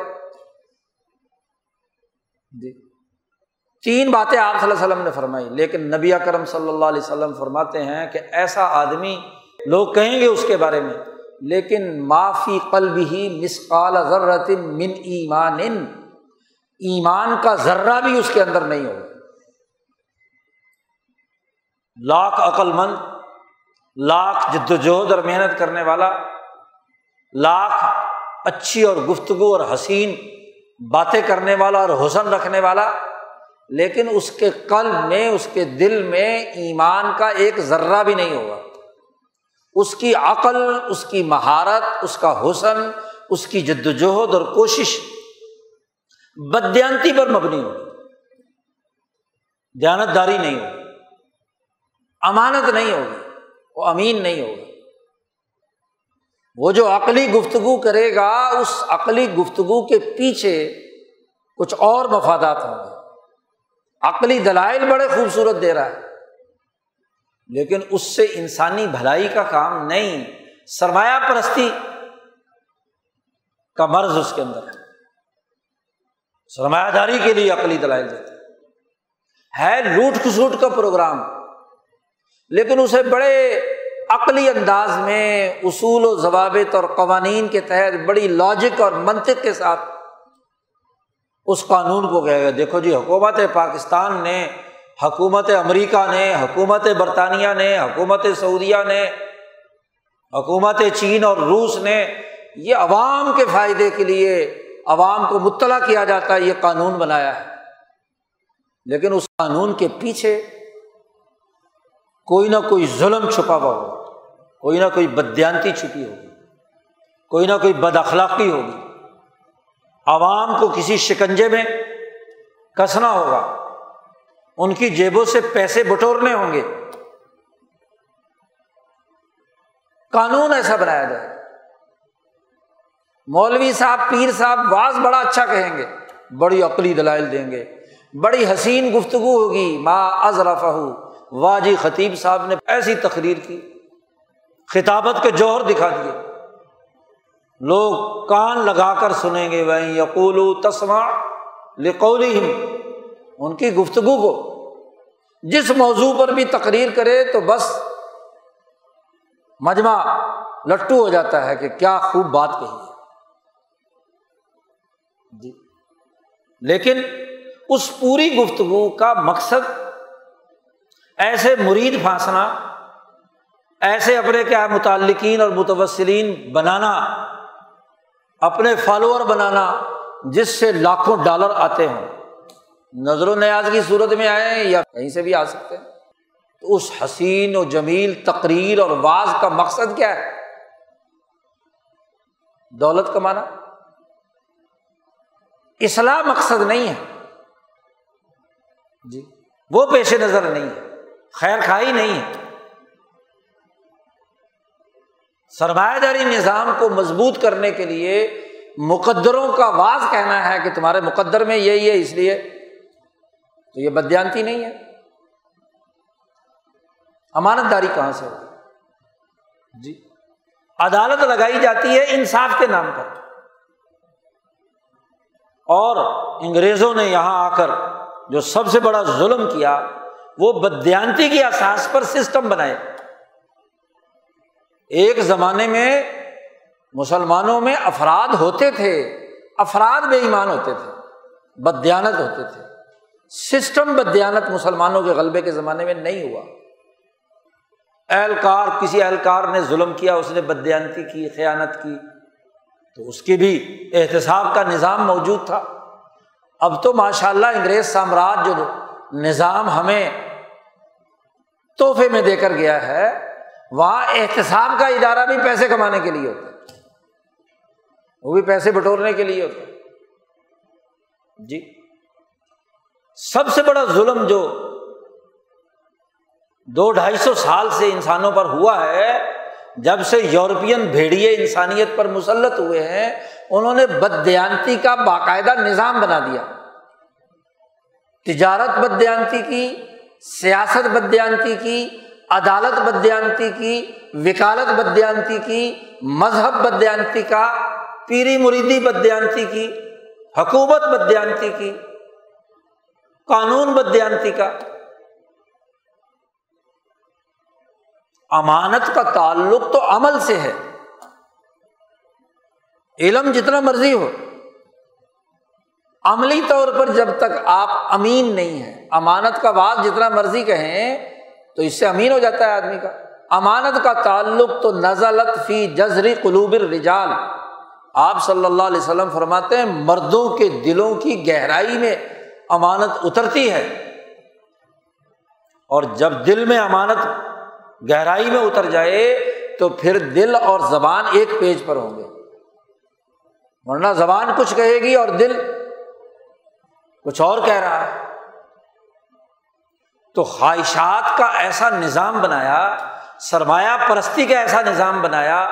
جی۔ تین باتیں آپ صلی اللہ علیہ وسلم نے فرمائی، لیکن نبی اکرم صلی اللہ علیہ وسلم فرماتے ہیں کہ ایسا آدمی لوگ کہیں گے اس کے بارے میں، لیکن معافی قلب ہی مسقال ذرت من ایمان ایمان کا ذرہ بھی اس کے اندر نہیں ہوگا۔ لاکھ عقل مند، لاکھ جد وجہد اور محنت کرنے والا لاکھ اچھی اور گفتگو اور حسین باتیں کرنے والا اور حسن رکھنے والا، لیکن اس کے قلب میں، اس کے دل میں ایمان کا ایک ذرہ بھی نہیں ہوگا۔ اس کی عقل، اس کی مہارت، اس کا حسن، اس کی جد وجہد اور کوشش بدیانتی پر مبنی ہوگی۔ دیانتداری نہیں ہوگی۔ امانت نہیں ہوگی۔ وہ امین نہیں ہوگی۔ وہ جو عقلی گفتگو کرے گا، اس عقلی گفتگو کے پیچھے کچھ اور مفادات ہوں گے۔ عقلی دلائل بڑے خوبصورت دے رہا ہے، لیکن اس سے انسانی بھلائی کا کام نہیں، سرمایہ پرستی کا مرض اس کے اندر ہے۔ سرمایہ داری کے لیے عقلی دلائل دیتے ہے لوٹ کھسوٹ کا پروگرام، لیکن اسے بڑے عقلی انداز میں اصول و ضوابط اور قوانین کے تحت بڑی لاجک اور منطق کے ساتھ اس قانون کو کہے گا دیکھو جی حکومت پاکستان نے، حکومت امریکہ نے، حکومت برطانیہ نے، حکومت سعودیہ نے، حکومت چین اور روس نے یہ عوام کے فائدے کے لیے عوام کو مطلع کیا جاتا ہے، یہ قانون بنایا ہے۔ لیکن اس قانون کے پیچھے کوئی نہ کوئی ظلم چھپا ہوا ہوگا۔ کوئی نہ کوئی بدیانتی چھپی ہوگی، کوئی نہ کوئی بد اخلاقی ہوگی۔ عوام کو کسی شکنجے میں کسنا ہوگا۔ ان کی جیبوں سے پیسے بٹورنے ہوں گے۔ قانون ایسا بنایا جائے۔ مولوی صاحب، پیر صاحب، واز بڑا اچھا کہیں گے۔ بڑی عقلی دلائل دیں گے۔ بڑی حسین گفتگو ہوگی۔ ماں ازرف واجی خطیب صاحب نے ایسی تقریر کی۔ خطابت کے جوہر دکھا دیے لوگ کان لگا کر سنیں گے وہ یقول تسما لقول ان کی گفتگو کو۔ جس موضوع پر بھی تقریر کرے تو بس مجمع لٹو ہو جاتا ہے کہ کیا خوب بات کہی ہے۔ جی۔ لیکن اس پوری گفتگو کا مقصد ایسے مرید پھانسنا ایسے اپنے کیا متعلقین اور متوسرین بنانا، اپنے فالوور بنانا جس سے لاکھوں ڈالر آتے ہوں۔ نظر و نیاز کی صورت میں آئے یا کہیں سے بھی آ سکتے ہیں۔ تو اس حسین و جمیل تقریر اور واز کا مقصد کیا ہے؟ دولت کمانا۔ اصلاح مقصد نہیں ہے۔ جی وہ پیش نظر نہیں ہے۔ خیر خائی نہیں ہے۔ سرمایہ داری نظام کو مضبوط کرنے کے لیے مقدروں کا واز کہنا ہے کہ تمہارے مقدر میں یہی ہے، اس لیے تو یہ بدیانتی نہیں ہے۔ امانت داری کہاں سے ہوگی؟ جی۔ عدالت لگائی جاتی ہے انصاف کے نام پر۔ اور انگریزوں نے یہاں آ کر جو سب سے بڑا ظلم کیا، وہ بدیانتی کی احساس پر سسٹم بنائے۔ ایک زمانے میں مسلمانوں میں افراد ہوتے تھے، افراد بے ایمان ہوتے تھے، بدیانت ہوتے تھے۔ سسٹم بدیانت مسلمانوں کے غلبے کے زمانے میں نہیں ہوا۔ اہلکار، کسی اہلکار نے ظلم کیا، اس نے بدیانتی کی، خیانت کی، تو اس کی بھی احتساب کا نظام موجود تھا۔ اب تو ماشاء اللہ انگریز سامراج جو نظام ہمیں تحفے میں دے کر گیا ہے وہاں احتساب کا ادارہ بھی پیسے کمانے کے لیے ہوتا ہے۔ وہ بھی پیسے بٹورنے کے لیے ہوتا ہے۔ جی۔ سب سے بڑا ظلم جو دو ڈھائی سو سال سے انسانوں پر ہوا ہے، جب سے یورپین بھیڑیے انسانیت پر مسلط ہوئے ہیں، انہوں نے بدیانتی کا باقاعدہ نظام بنا دیا۔ تجارت بدیانتی کی، سیاست بدیانتی کی عدالت بدیانتی کی، وکالت بدیانتی کی، مذہب بدیانتی کا، پیری مریدی بدیانتی کی، حکومت بدیانتی کی، قانون بدیانتی کا۔ امانت کا تعلق تو عمل سے ہے۔ علم جتنا مرضی ہو۔ عملی طور پر جب تک آپ امین نہیں ہیں، امانت کا بات جتنا مرضی کہیں تو اس سے امین ہو جاتا ہے آدمی کا۔ امانت کا تعلق تو نزلت فی جزری قلوب الرجال۔ آپ صلی اللہ علیہ وسلم فرماتے ہیں، مردوں کے دلوں کی گہرائی میں امانت اترتی ہے۔ اور جب دل میں امانت گہرائی میں اتر جائے، تو پھر دل اور زبان ایک پیج پر ہوں گے۔ ورنہ زبان کچھ کہے گی اور دل کچھ اور کہہ رہا ہے۔ تو خواہشات کا ایسا نظام بنایا، سرمایہ پرستی کا ایسا نظام بنایا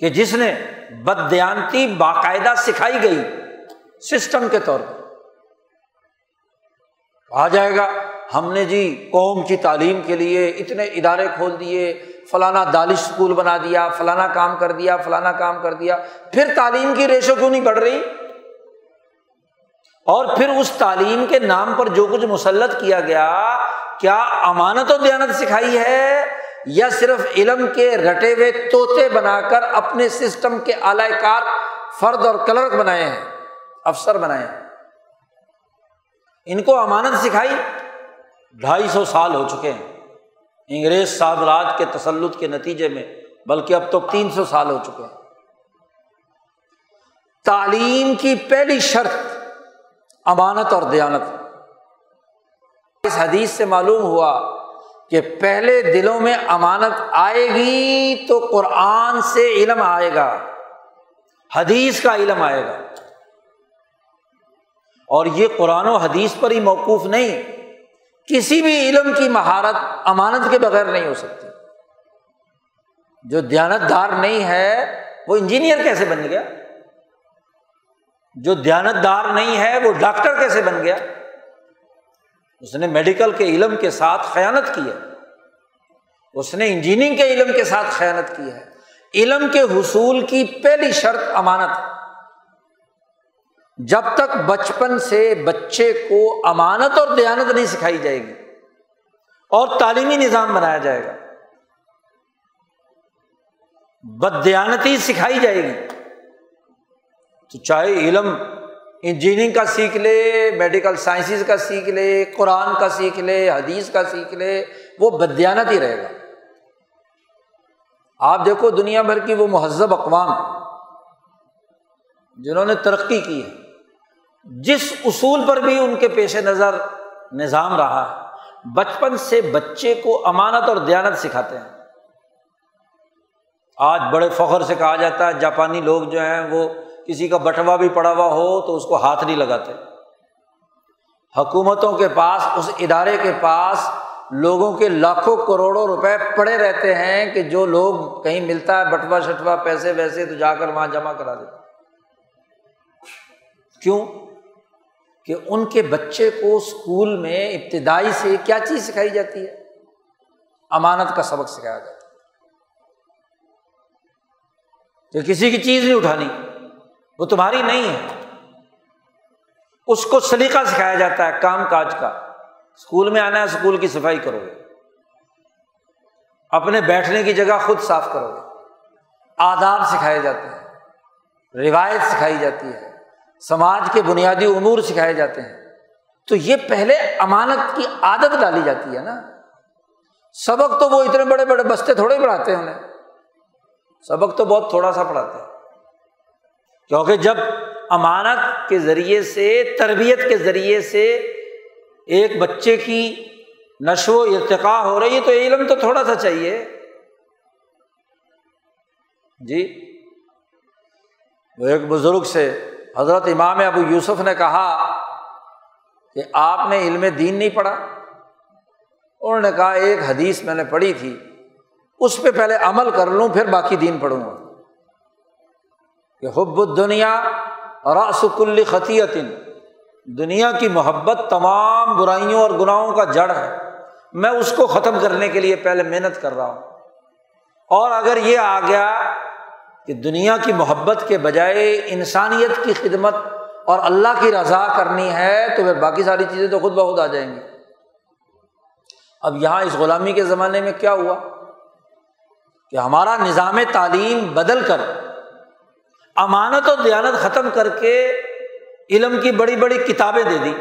کہ جس نے بدیانتی باقاعدہ سکھائی گئی سسٹم کے طور پر۔ آ جائے گا، ہم نے جی قوم کی تعلیم کے لیے اتنے ادارے کھول دیے، فلانا دالش اسکول بنا دیا، فلانا کام کر دیا، فلانا کام کر دیا، پھر تعلیم کی ریشو کیوں نہیں بڑھ رہی؟ اور پھر اس تعلیم کے نام پر جو کچھ مسلط کیا گیا، کیا امانت و دیانت سکھائی ہے؟ یا صرف علم کے رٹے ہوئے طوطے بنا کر اپنے سسٹم کے اعلی کار فرد اور کلرک بنائے ہیں، افسر بنائے ہیں؟ ان کو امانت سکھائی ڈھائی سو سال ہو چکے ہیں۔ انگریز راج کے تسلط کے نتیجے میں، بلکہ اب تو تین سو سال ہو چکے ہیں۔ تعلیم کی پہلی شرط امانت اور دیانت۔ اس حدیث سے معلوم ہوا کہ پہلے دلوں میں امانت آئے گی تو قرآن سے علم آئے گا، حدیث کا علم آئے گا۔ اور یہ قرآن و حدیث پر ہی موقوف نہیں، کسی بھی علم کی مہارت امانت کے بغیر نہیں ہو سکتی۔ جو دیانت دار نہیں ہے، وہ انجینئر کیسے بن گیا؟ جو دیانتدار نہیں ہے وہ ڈاکٹر کیسے بن گیا؟ اس نے میڈیکل کے علم کے ساتھ خیانت کی ہے۔ اس نے انجینئرنگ کے علم کے ساتھ خیانت کی ہے۔ علم کے حصول کی پہلی شرط امانت جب تک بچپن سے بچے کو امانت اور دیانت نہیں سکھائی جائے گی اور تعلیمی نظام بنایا جائے گا بدیانتی سکھائی جائے گی۔ تو چاہے علم انجینئرنگ کا سیکھ لے میڈیکل سائنسز کا سیکھ لے، قرآن کا سیکھ لے، حدیث کا سیکھ لے، وہ بدیانت ہی رہے گا۔ آپ دیکھو دنیا بھر کی وہ مہذب اقوام جنہوں نے ترقی کی ہے، جس اصول پر بھی ان کے پیش نظر نظام رہا ہے، بچپن سے بچے کو امانت اور دیانت سکھاتے ہیں۔ آج بڑے فخر سے کہا جاتا ہے، جاپانی لوگ جو ہیں وہ کسی کا بٹوا بھی پڑا ہوا ہو تو اس کو ہاتھ نہیں لگاتے۔ حکومتوں کے پاس، اس ادارے کے پاس لوگوں کے لاکھوں کروڑوں روپے پڑے رہتے ہیں کہ جو لوگ کہیں ملتا ہے بٹوا شٹوا پیسے ویسے تو جا کر وہاں جمع کرا دیتے۔ کیوں؟ کہ ان کے بچے کو اسکول میں ابتدائی سے کیا چیز سکھائی جاتی ہے؟ امانت کا سبق سکھایا جاتا ہے۔ کہ کسی کی چیز نہیں اٹھانی۔ وہ تمہاری نہیں ہے۔ اس کو سلیقہ سکھایا جاتا ہے کام کاج کا۔ اسکول میں آنا ہے اسکول کی صفائی کرو۔ گے اپنے بیٹھنے کی جگہ خود صاف کرو۔ گے آداب سکھائے جاتے ہیں۔ روایت سکھائی جاتی ہے۔ سماج کے بنیادی امور سکھائے جاتے ہیں۔ تو یہ پہلے امانت کی عادت ڈالی جاتی ہے نا۔ سبق تو وہ اتنے بڑے بڑے بستے تھوڑے پڑھاتے ہیں انہیں۔ سبق تو بہت تھوڑا سا پڑھاتے ہیں۔ کیونکہ جب امانت کے ذریعے سے، تربیت کے ذریعے سے ایک بچے کی نشو و ارتقا ہو رہی ہے، تو علم تو تھوڑا سا چاہیے۔ جی وہ ایک بزرگ سے حضرت امام ابو یوسف نے کہا کہ آپ نے علم دین نہیں پڑھا۔ انہوں نے کہا، ایک حدیث میں نے پڑھی تھی، اس پہ پہلے عمل کر لوں، پھر باقی دین پڑھوں گا۔ کہ حب دنیا راسکل خطیت دنیا کی محبت تمام برائیوں اور گناہوں کا جڑ ہے۔ میں اس کو ختم کرنے کے لیے پہلے محنت کر رہا ہوں۔ اور اگر یہ آ گیا کہ دنیا کی محبت کے بجائے انسانیت کی خدمت اور اللہ کی رضا کرنی ہے، تو پھر باقی ساری چیزیں تو خود بخود آ جائیں گی۔ اب یہاں اس غلامی کے زمانے میں کیا ہوا؟ کہ ہمارا نظام تعلیم بدل کر امانت و دیانت ختم کر کے علم کی بڑی بڑی کتابیں دے دی۔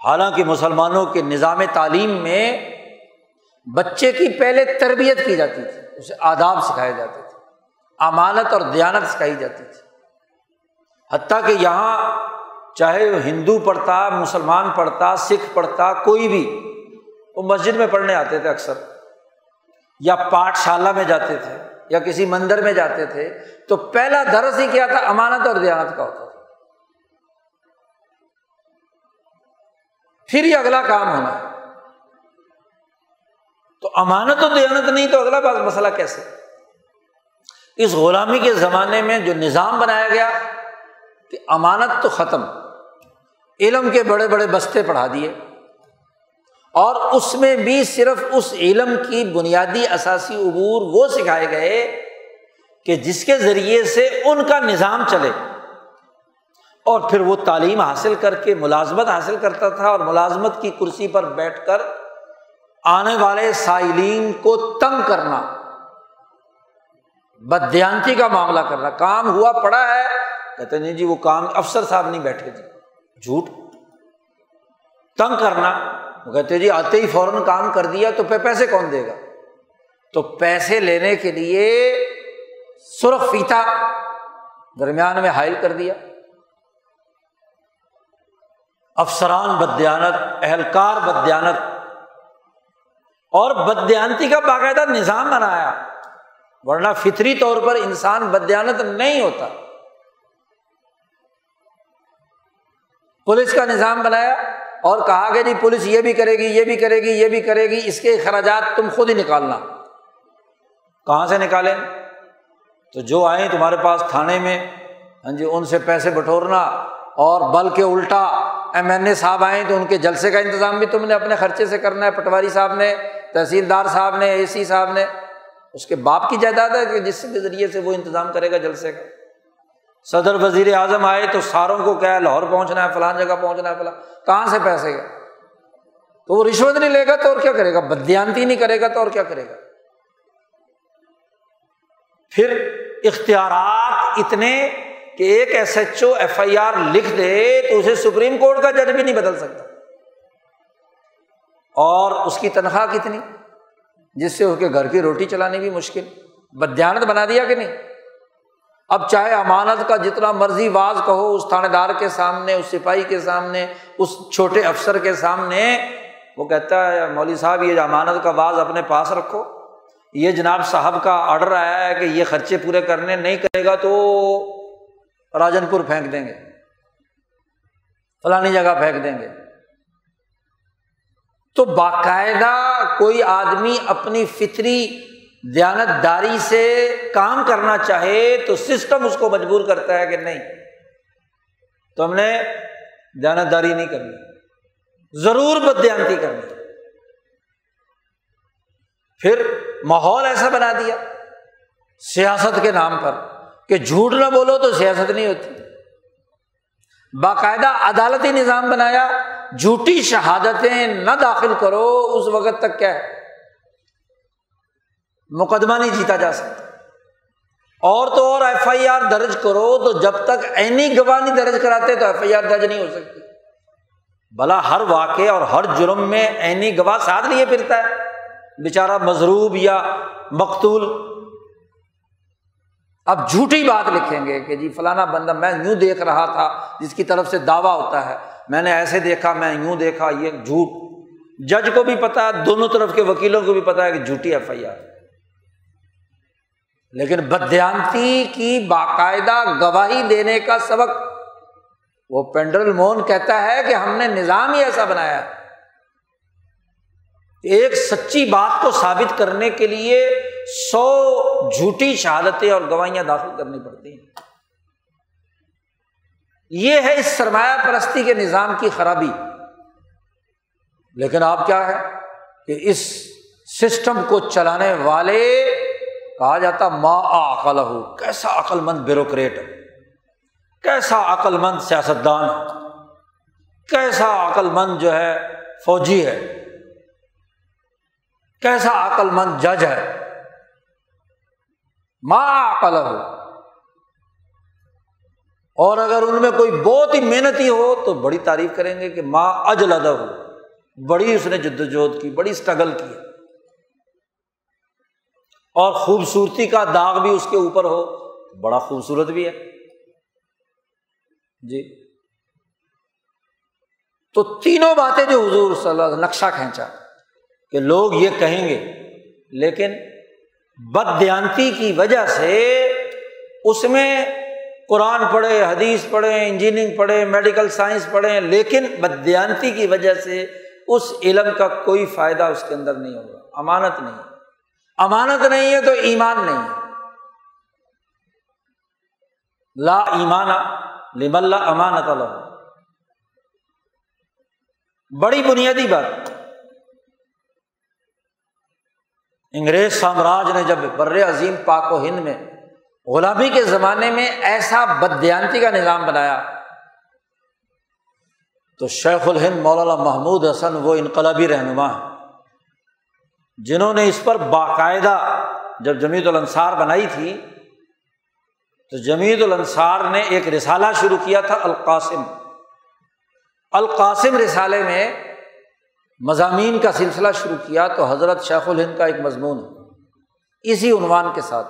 حالانکہ مسلمانوں کے نظام تعلیم میں بچے کی پہلے تربیت کی جاتی تھی، اسے آداب سکھائے جاتے تھے، امانت اور دیانت سکھائی جاتی تھی۔ حتیٰ کہ یہاں چاہے وہ ہندو پڑھتا، مسلمان پڑھتا، سکھ پڑھتا، کوئی بھی، وہ مسجد میں پڑھنے آتے تھے اکثر، یا پاٹ شالہ میں جاتے تھے۔ یا کسی مندر میں جاتے تھے، تو پہلا درس ہی کیا تھا؟ امانت اور دیانت کا ہوتا تھا۔ پھر ہی اگلا کام ہونا۔ تو امانت و دیانت نہیں تو اگلا بات مسئلہ کیسے؟ اس غلامی کے زمانے میں جو نظام بنایا گیا، کہ امانت تو ختم، علم کے بڑے بڑے بستے پڑھا دیے۔ اور اس میں بھی صرف اس علم کی بنیادی اثاثی عبور وہ سکھائے گئے کہ جس کے ذریعے سے ان کا نظام چلے اور پھر وہ تعلیم حاصل کر کے ملازمت حاصل کرتا تھا اور ملازمت کی کرسی پر بیٹھ کر آنے والے سائلین کو تنگ کرنا بدیانتی کا معاملہ کرنا۔ کام ہوا، پڑا ہے۔ کہتے نہیں جی وہ کام، افسر صاحب نہیں بیٹھے جی۔ جھوٹ۔ تنگ کرنا۔ وہ کہتے جی آتے ہی فوراً کام کر دیا تو پہ پیسے کون دے گا؟ تو پیسے لینے کے لیے سرخ فیتا درمیان میں حائل کر دیا۔ افسران بدیانت اہلکار بدیانت اور بدیانتی کا باقاعدہ نظام بنایا۔ ورنہ فطری طور پر انسان بدیانت نہیں ہوتا۔ پولیس کا نظام بنایا۔ اور کہا کہ جی پولیس یہ بھی کرے گی، یہ بھی کرے گی، یہ بھی کرے گی، اس کے اخراجات تم خود ہی نکالنا۔ کہاں سے نکالیں تو جو آئیں تمہارے پاس تھانے میں ہاں جی ان سے پیسے بٹورنا اور بل کے الٹا ایم این اے صاحب آئیں تو ان کے جلسے کا انتظام بھی تم نے اپنے خرچے سے کرنا ہے۔ پٹواری صاحب نے، تحصیلدار صاحب نے، اے سی صاحب نے، اس کے باپ کی جائیداد ہے کہ جس کے ذریعے سے وہ انتظام کرے گا جلسے کا؟ صدر وزیر اعظم آئے تو ساروں کو کیا ہے لاہور پہنچنا ہے، فلان جگہ پہنچنا ہے فلاں کہاں سے پیسے گا؟ تو وہ رشوت نہیں لے گا تو اور کیا کرے گا؟ بدیانتی نہیں کرے گا تو اور کیا کرے گا؟ پھر اختیارات اتنے کہ ایک S H O F I R لکھ دے تو اسے سپریم کورٹ کا جج بھی نہیں بدل سکتا۔ اور اس کی تنخواہ کتنی؟ جس سے اس کے گھر کی روٹی چلانی بھی مشکل۔ بدیانت بنا دیا کہ نہیں؟ اب چاہے امانت کا جتنا مرضی واز کہو، اس تھانے دار کے سامنے، اس سپاہی کے سامنے، اس چھوٹے افسر کے سامنے، وہ کہتا ہے، مولوی صاحب، یہ امانت کا باز اپنے پاس رکھو۔ یہ جناب صاحب کا آڈر آیا ہے کہ یہ خرچے پورے کرنے نہیں کرے گا تو راجن پور پھینک دیں گے۔ فلانی جگہ پھینک دیں گے۔ تو باقاعدہ کوئی آدمی اپنی فطری دیانت داری سے کام کرنا چاہے تو سسٹم اس کو مجبور کرتا ہے کہ نہیں۔ تو ہم نے دیانت داری نہیں کرنی۔ ضرور بدیانتی کرنی۔ پھر ماحول ایسا بنا دیا سیاست کے نام پر کہ جھوٹ نہ بولو تو سیاست نہیں ہوتی۔ باقاعدہ عدالتی نظام بنایا، جھوٹی شہادتیں نہ داخل کرو، اس وقت تک کیا ہے؟ مقدمہ نہیں جیتا جا سکتا۔ اور تو اور ایف آئی آر درج کرو تو جب تک اینی گواہ نہیں درج کراتے تو ایف آئی آر درج نہیں ہو سکتی۔ بھلا ہر واقع اور ہر جرم میں اینی گواہ ساتھ لیے پھرتا ہے۔ بےچارا مضروب یا مقتول۔ اب جھوٹی بات لکھیں گے کہ جی فلانا بندہ میں یوں دیکھ رہا تھا جس کی طرف سے دعویٰ ہوتا ہے۔ میں نے ایسے دیکھا، میں یوں دیکھا، یہ جھوٹ۔ جج کو بھی پتا ہے، دونوں طرف کے وکیلوں کو بھی پتا ہے کہ جھوٹی ایف آئی آر۔ لیکن بدیانتی کی باقاعدہ گواہی دینے کا سبق، وہ پینڈرل مون کہتا ہے کہ ہم نے نظام ہی ایسا بنایا ایک سچی بات کو ثابت کرنے کے لیے سو جھوٹی شہادتیں اور گواہیاں داخل کرنی پڑتی ہیں۔ یہ ہے اس سرمایہ پرستی کے نظام کی خرابی۔ لیکن آپ کیا ہے کہ اس سسٹم کو چلانے والے کہا جاتا ماں عقل ہو کیسا عقل مند بیوروکریٹ کیسا عقل مند سیاستدان کیسا عقل مند جو ہے فوجی ہے؟ کیسا عقل مند جج ہے؟ ماں عقل ہو اور اگر ان میں کوئی بہت ہی محنتی ہو تو بڑی تعریف کریں گے کہ ماں اجلدا ہو بڑی اس نے جدوجہد کی، بڑی اسٹرگل کی اور خوبصورتی کا داغ بھی اس کے اوپر ہو، بڑا خوبصورت بھی ہے۔ جی۔ تو تینوں باتیں جو حضور صلی اللہ علیہ نقشہ کھینچا کہ لوگ یہ کہیں گے، لیکن بد دیانتی کی وجہ سے اس میں قرآن پڑھے حدیث پڑھے انجینئرنگ پڑھے میڈیکل سائنس پڑھے لیکن بدیانتی کی وجہ سے اس علم کا کوئی فائدہ اس کے اندر نہیں ہوگا، امانت نہیں۔ امانت نہیں ہے تو ایمان نہیں ہے۔ لا ایمان لم اللہ امانت اللہ بڑی بنیادی بات۔ انگریز سامراج نے جب بر عظیم پاک و ہند میں غلامی کے زمانے میں ایسا بدیانتی کا نظام بنایا، تو شیخ الہند مولانا محمود حسن وہ انقلابی رہنما ہیں۔ جنہوں نے اس پر باقاعدہ جب جمیت الانصار بنائی تھی، تو جمیت الانصار نے ایک رسالہ شروع کیا تھا، القاسم۔ القاسم رسالے میں مضامین کا سلسلہ شروع کیا تو حضرت شیخ الہند کا ایک مضمون اسی عنوان کے ساتھ۔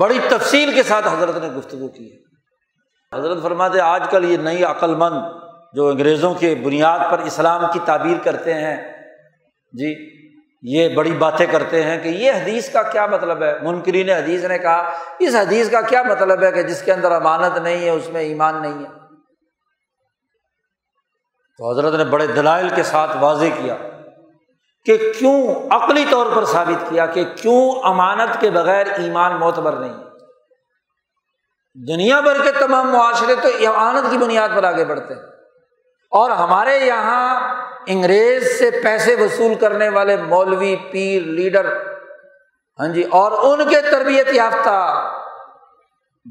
بڑی تفصیل کے ساتھ حضرت نے گفتگو کی ہے۔ حضرت فرماتے آج کل یہ نئی عقل مند جو انگریزوں کے بنیاد پر اسلام کی تعبیر کرتے ہیں جی یہ بڑی باتیں کرتے ہیں کہ یہ حدیث کا کیا مطلب ہے؟ منکرین حدیث نے کہا، اس حدیث کا کیا مطلب ہے کہ جس کے اندر امانت نہیں ہے، اس میں ایمان نہیں ہے؟ تو حضرت نے بڑے دلائل کے ساتھ واضح کیا کہ کیوں عقلی طور پر ثابت کیا کہ کیوں امانت کے بغیر ایمان معتبر نہیں دنیا بھر کے تمام معاشرے تو امانت کی بنیاد پر آگے بڑھتے ہیں۔ اور ہمارے یہاں انگریز سے پیسے وصول کرنے والے مولوی پیر لیڈر ہاں جی اور ان کے تربیت یافتہ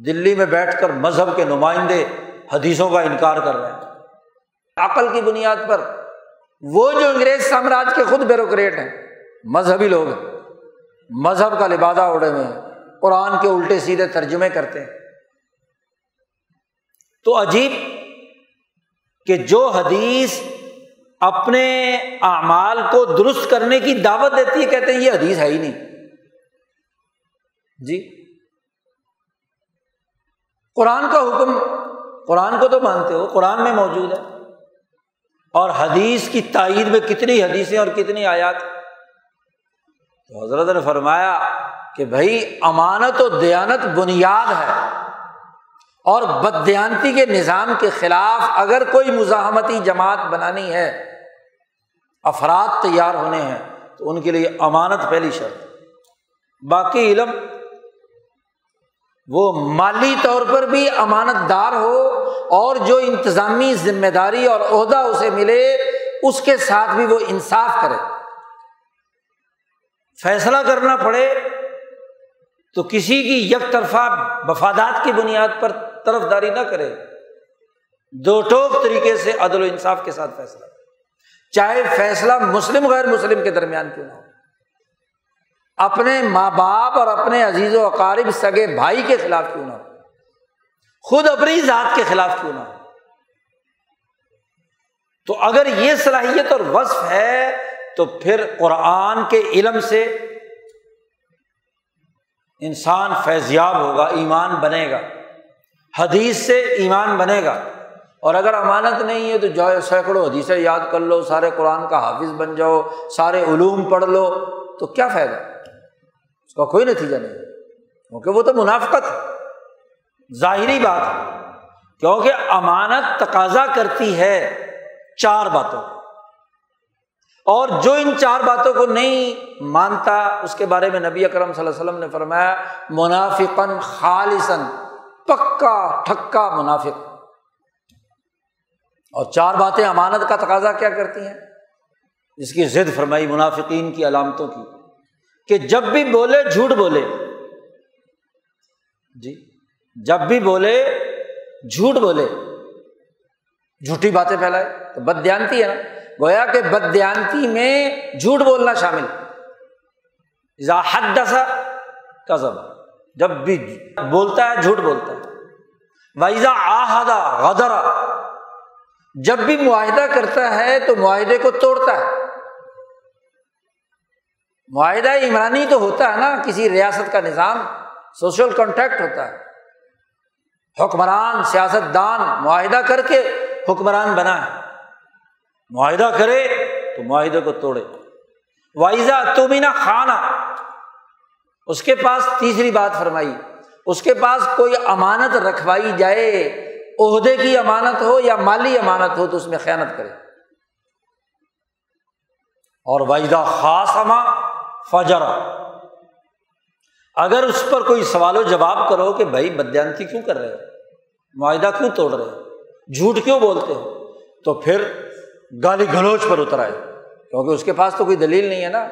دلی میں بیٹھ کر مذہب کے نمائندے حدیثوں کا انکار کر رہے ہیں۔ عقل کی بنیاد پر وہ جو انگریز سامراج کے خود بیوروکریٹ ہیں، مذہبی لوگ ہیں، مذہب کا لبادہ اڑے ہوئے ہیں، قرآن کے الٹے سیدھے ترجمے کرتے ہیں۔ تو عجیب کہ جو حدیث اپنے اعمال کو درست کرنے کی دعوت دیتی ہے، کہتے ہیں یہ حدیث ہے ہی نہیں۔ جی۔ قرآن کا حکم، قرآن کو تو مانتے ہو، قرآن میں موجود ہے۔ اور حدیث کی تائید میں کتنی حدیثیں اور کتنی آیات۔ تو حضرت نے فرمایا کہ بھائی، امانت و دیانت بنیاد ہے۔ اور بدیانتی کے نظام کے خلاف اگر کوئی مزاحمتی جماعت بنانی ہے افراد تیار ہونے ہیں، تو ان کے لیے امانت پہلی شرط۔ باقی علم، وہ مالی طور پر بھی امانت دار ہو اور جو انتظامی ذمہ داری اور عہدہ اسے ملے، اس کے ساتھ بھی وہ انصاف کرے۔ فیصلہ کرنا پڑے تو کسی کی یک طرفہ وفادات کی بنیاد پر طرف داری نہ کرے۔ دو ٹوک طریقے سے عدل و انصاف کے ساتھ فیصلہ۔ چاہے فیصلہ مسلم غیر مسلم کے درمیان کیوں نہ ہو۔ اپنے ماں باپ اور اپنے عزیز و اقارب سگے بھائی کے خلاف کیوں نہ ہو۔ خود اپنی ذات کے خلاف کیوں نہ ہو۔ تو اگر یہ صلاحیت اور وصف ہے تو پھر قرآن کے علم سے انسان فیضیاب ہوگا، ایمان بنے گا۔ حدیث سے ایمان بنے گا۔ اور اگر امانت نہیں ہے تو جو سینکڑوں حدیثیں یاد کر لو، سارے قرآن کا حافظ بن جاؤ، سارے علوم پڑھ لو، تو کیا فائدہ؟ اس کا کوئی نتیجہ نہیں۔ کیونکہ وہ تو منافقت۔ ہے ظاہری بات ہے کیونکہ امانت تقاضا کرتی ہے چار باتوں۔ اور جو ان چار باتوں کو نہیں مانتا، اس کے بارے میں نبی اکرم صلی اللہ علیہ وسلم نے فرمایا منافقن خالصن پکا، ٹھکا منافق۔ اور چار باتیں امانت کا تقاضا کیا کرتی ہیں؟ اس کی ضد فرمائی منافقین کی علامتوں کی کہ جب بھی بولے جھوٹ بولے۔ جی جب بھی بولے جھوٹ بولے۔ جھوٹی باتیں پھیلائے، تو بدیانتی ہے نا۔ گویا کہ بدیانتی میں جھوٹ بولنا شامل۔ حد دسا کا جب بھی بولتا ہے جھوٹ بولتا ہے۔ وائزا آہدا غدرا جب بھی معاہدہ کرتا ہے تو معاہدے کو توڑتا ہے۔ معاہدہ عمرانی تو ہوتا ہے نا، کسی ریاست کا نظام، سوشل کانٹیکٹ ہوتا ہے۔ حکمران سیاست دان معاہدہ کر کے حکمران بنا ہے معاہدہ کرے تو معاہدے کو توڑے۔ وائزا تومینا خانہ اس کے پاس تیسری بات فرمائی۔ اس کے پاس کوئی امانت رکھوائی جائے عہدے کی امانت ہو یا مالی امانت ہو تو اس میں خیانت کرے۔ اور وائدہ خاص اما فجرا اگر اس پر کوئی سوال و جواب کرو کہ بھائی بدیانتی کیوں کر رہے ہو؟ معاہدہ کیوں توڑ رہے ہو؟ جھوٹ کیوں بولتے ہو؟ تو پھر گالی گلوچ پر اتر آئے۔ کیونکہ اس کے پاس تو کوئی دلیل نہیں ہے نا۔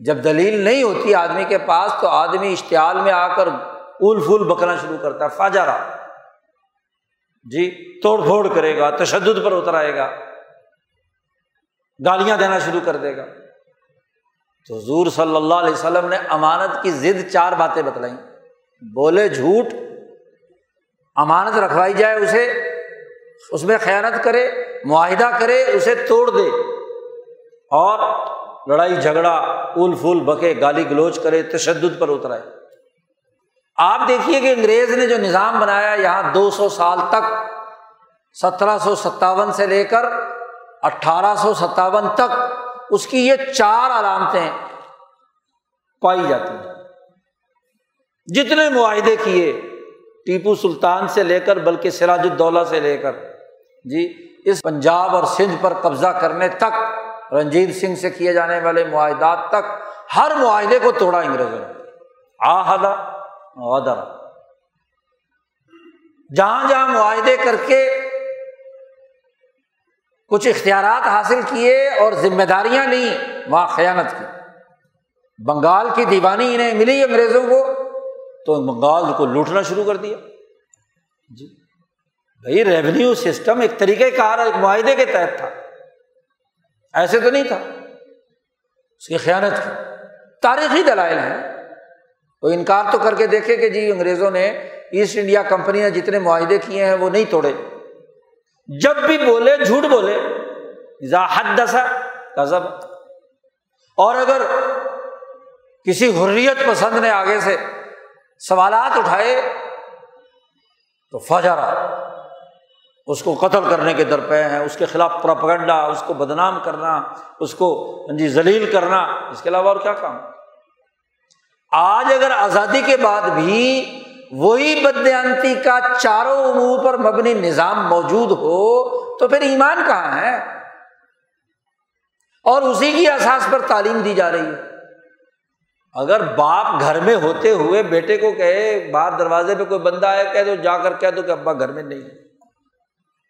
جب دلیل نہیں ہوتی آدمی کے پاس تو آدمی اشتعال میں آ کر اول پھول بکنا شروع کرتا ہے۔ فاجارا جی توڑ پھوڑ کرے گا، تشدد پر اتر آئے گا، گالیاں دینا شروع کر دے گا۔ تو حضور صلی اللہ علیہ وسلم نے امانت کی ضد چار باتیں بتلائیں۔ بولے جھوٹ، امانت رکھوائی جائے اسے، اس میں خیانت کرے، معاہدہ کرے، اسے توڑ دے۔ اور لڑائی جھگڑا، اول پھول بکے، گالی گلوچ کرے، تشدد پر اترائے۔ آپ دیکھیے کہ انگریز نے جو نظام بنایا یہاں دو سو سال تک، سترہ سو ستاون سے لے کر اٹھارہ سو ستاون تک اس کی یہ چار علامتیں پائی جاتی ہیں۔ جتنے معاہدے کیے ٹیپو سلطان سے لے کر بلکہ سراج الدولہ سے لے کر جی اس پنجاب اور سندھ پر قبضہ کرنے تک، رنجیت سنگھ سے کیے جانے والے معاہدات تک، ہر معاہدے کو توڑا انگریزوں نے۔ آہدا جہاں جہاں معاہدے کر کے کچھ اختیارات حاصل کیے اور ذمہ داریاں لیں، وہاں خیانت کی۔ بنگال کی دیوانی انہیں ملی انگریزوں کو، تو بنگال کو لوٹنا شروع کر دیا۔ جی۔ بھائی ریونیو سسٹم ایک طریقہ کار، ایک معاہدے کے تحت تھا۔ ایسے تو نہیں تھا۔ اس کی خیانت کی۔ تاریخی دلائل ہیں۔ وہ انکار تو کر کے دیکھے کہ جی انگریزوں نے ایسٹ انڈیا کمپنی نے جتنے معاہدے کیے ہیں وہ نہیں توڑے۔ جب بھی بولے، جھوٹ بولے حد دسا کزب اور اگر کسی حریت پسند نے آگے سے سوالات اٹھائے تو فجارا اس کو قتل کرنے کے درپے ہیں، اس کے خلاف پراپگنڈا اس کو بدنام کرنا، اس کو ہاں جی ذلیل کرنا، اس کے علاوہ اور کیا کام؟ آج اگر آزادی کے بعد بھی وہی بدیانتی کا چاروں امور پر مبنی نظام موجود ہو، تو پھر ایمان کہاں ہے؟ اور اسی کی احساس پر تعلیم دی جا رہی ہے۔ اگر باپ گھر میں ہوتے ہوئے بیٹے کو کہے، باہر دروازے پہ کوئی بندہ آئے، کہہ دو، جا کر کہہ دو کہ ابا گھر میں نہیں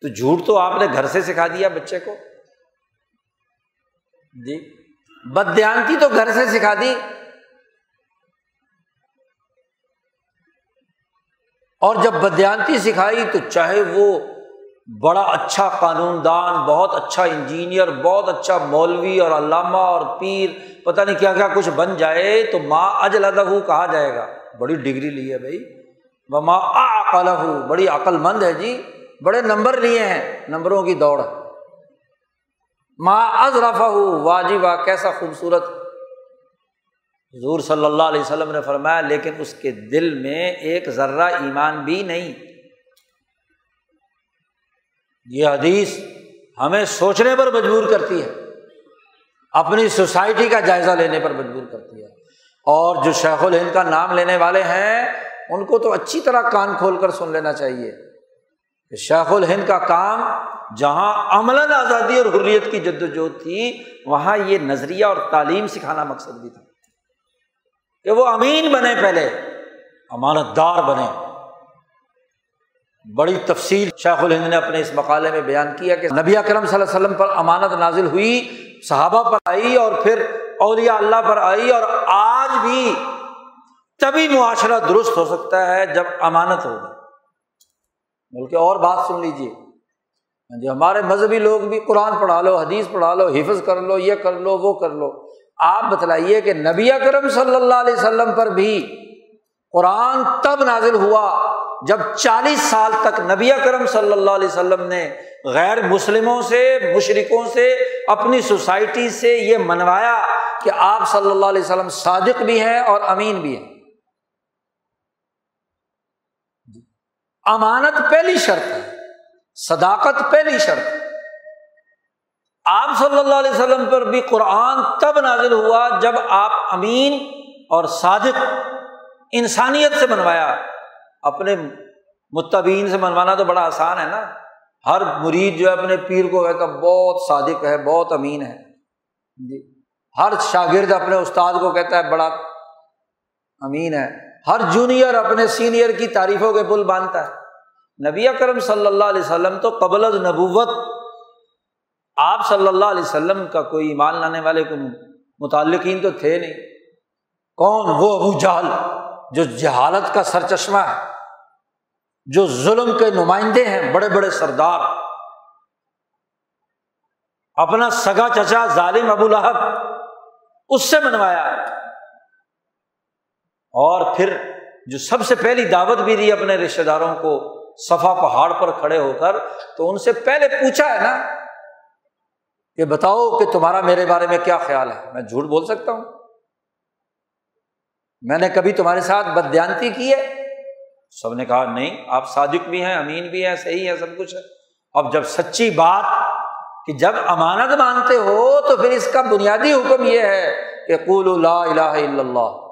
تو جھوٹ تو آپ نے گھر سے سکھا دیا بچے کو۔ جی۔ بدیانتی تو گھر سے سکھا دی۔ اور جب بدیانتی سکھائی تو چاہے وہ بڑا اچھا قانون دان بہت اچھا انجینئر، بہت اچھا مولوی اور علامہ اور پیر، پتہ نہیں کیا کیا کچھ بن جائے تو ماں اج لدہ کہا جائے گا۔ بڑی ڈگری لی ہے بھائی۔ وہ ماں عقل بڑی عقل مند ہے جی۔ بڑے نمبر لیے ہیں، نمبروں کی دوڑ۔ ماں از رفا واجب کیسا خوبصورت حضور صلی اللہ علیہ وسلم نے فرمایا، لیکن اس کے دل میں ایک ذرہ ایمان بھی نہیں۔ یہ حدیث ہمیں سوچنے پر مجبور کرتی ہے۔ اپنی سوسائٹی کا جائزہ لینے پر مجبور کرتی ہے۔ اور جو شیخ الہند کا نام لینے والے ہیں، ان کو تو اچھی طرح کان کھول کر سن لینا چاہیے۔ کہ شیخ الہند کا کام، جہاں عمل آزادی اور حریت کی جد وجہد تھی، وہاں یہ نظریہ اور تعلیم سکھانا مقصد بھی تھا۔ کہ وہ امین بنے پہلے، امانت دار بنے۔ بڑی تفصیل شیخ الہند نے اپنے اس مقالے میں بیان کیا کہ نبی اکرم صلی اللہ علیہ وسلم پر امانت نازل ہوئی، صحابہ پر آئی اور پھر اولیا اللہ پر آئی اور آج بھی تبھی معاشرہ درست ہو سکتا ہے جب امانت ہوگی بلکہ اور بات سن لیجیے ہاں جی ہمارے مذہبی لوگ بھی قرآن پڑھا لو، حدیث پڑھا لو، حفظ کر لو، یہ کر لو، وہ کر لو۔ آپ بتلائیے کہ نبی اکرم صلی اللہ علیہ وسلم پر بھی قرآن تب نازل ہوا جب چالیس سال تک نبی کرم صلی اللہ علیہ وسلم نے غیر مسلموں سے مشرقوں سے، اپنی سوسائٹی سے یہ منوایا کہ آپ صلی اللہ علیہ وسلم صادق بھی ہیں اور امین بھی ہیں۔ امانت پہلی شرط ہے، صداقت پہلی شرط آپ صلی اللہ علیہ وسلم پر بھی قرآن تب نازل ہوا جب آپ امین اور صادق انسانیت سے منوایا اپنے متبین سے منوانا تو بڑا آسان ہے نا۔ ہر مرید جو ہے اپنے پیر کو کہتا بہت صادق ہے، بہت امین ہے۔ جی۔ ہر شاگرد اپنے استاد کو کہتا ہے بڑا امین ہے۔ ہر جونیئر اپنے سینئر کی تعریفوں کے پل باندھتا ہے۔ نبی اکرم صلی اللہ علیہ وسلم تو قبل از نبوت آپ صلی اللہ علیہ وسلم کا کوئی ایمان لانے والے کو متعلقین تو تھے نہیں۔ کون وہ ابو جہل جو جہالت کا سر چشمہ ہے، جو ظلم کے نمائندے ہیں، بڑے بڑے سردار۔ اپنا سگا چچا ظالم ابو لہب اس سے منوایا اور پھر جو سب سے پہلی دعوت بھی دی اپنے رشتے داروں کو، صفا پہاڑ پر کھڑے ہو کر، تو ان سے پہلے پوچھا ہے نا کہ بتاؤ کہ تمہارا میرے بارے میں کیا خیال ہے؟ میں جھوٹ بول سکتا ہوں؟ میں نے کبھی تمہارے ساتھ بدیانتی کی ہے؟ سب نے کہا، نہیں، آپ صادق بھی ہیں، امین بھی ہیں، صحیح ہے سب کچھ ہے۔ اب جب سچی بات کہ جب امانت مانتے ہو تو پھر اس کا بنیادی حکم یہ ہے کہ قول لا الہ الا اللہ۔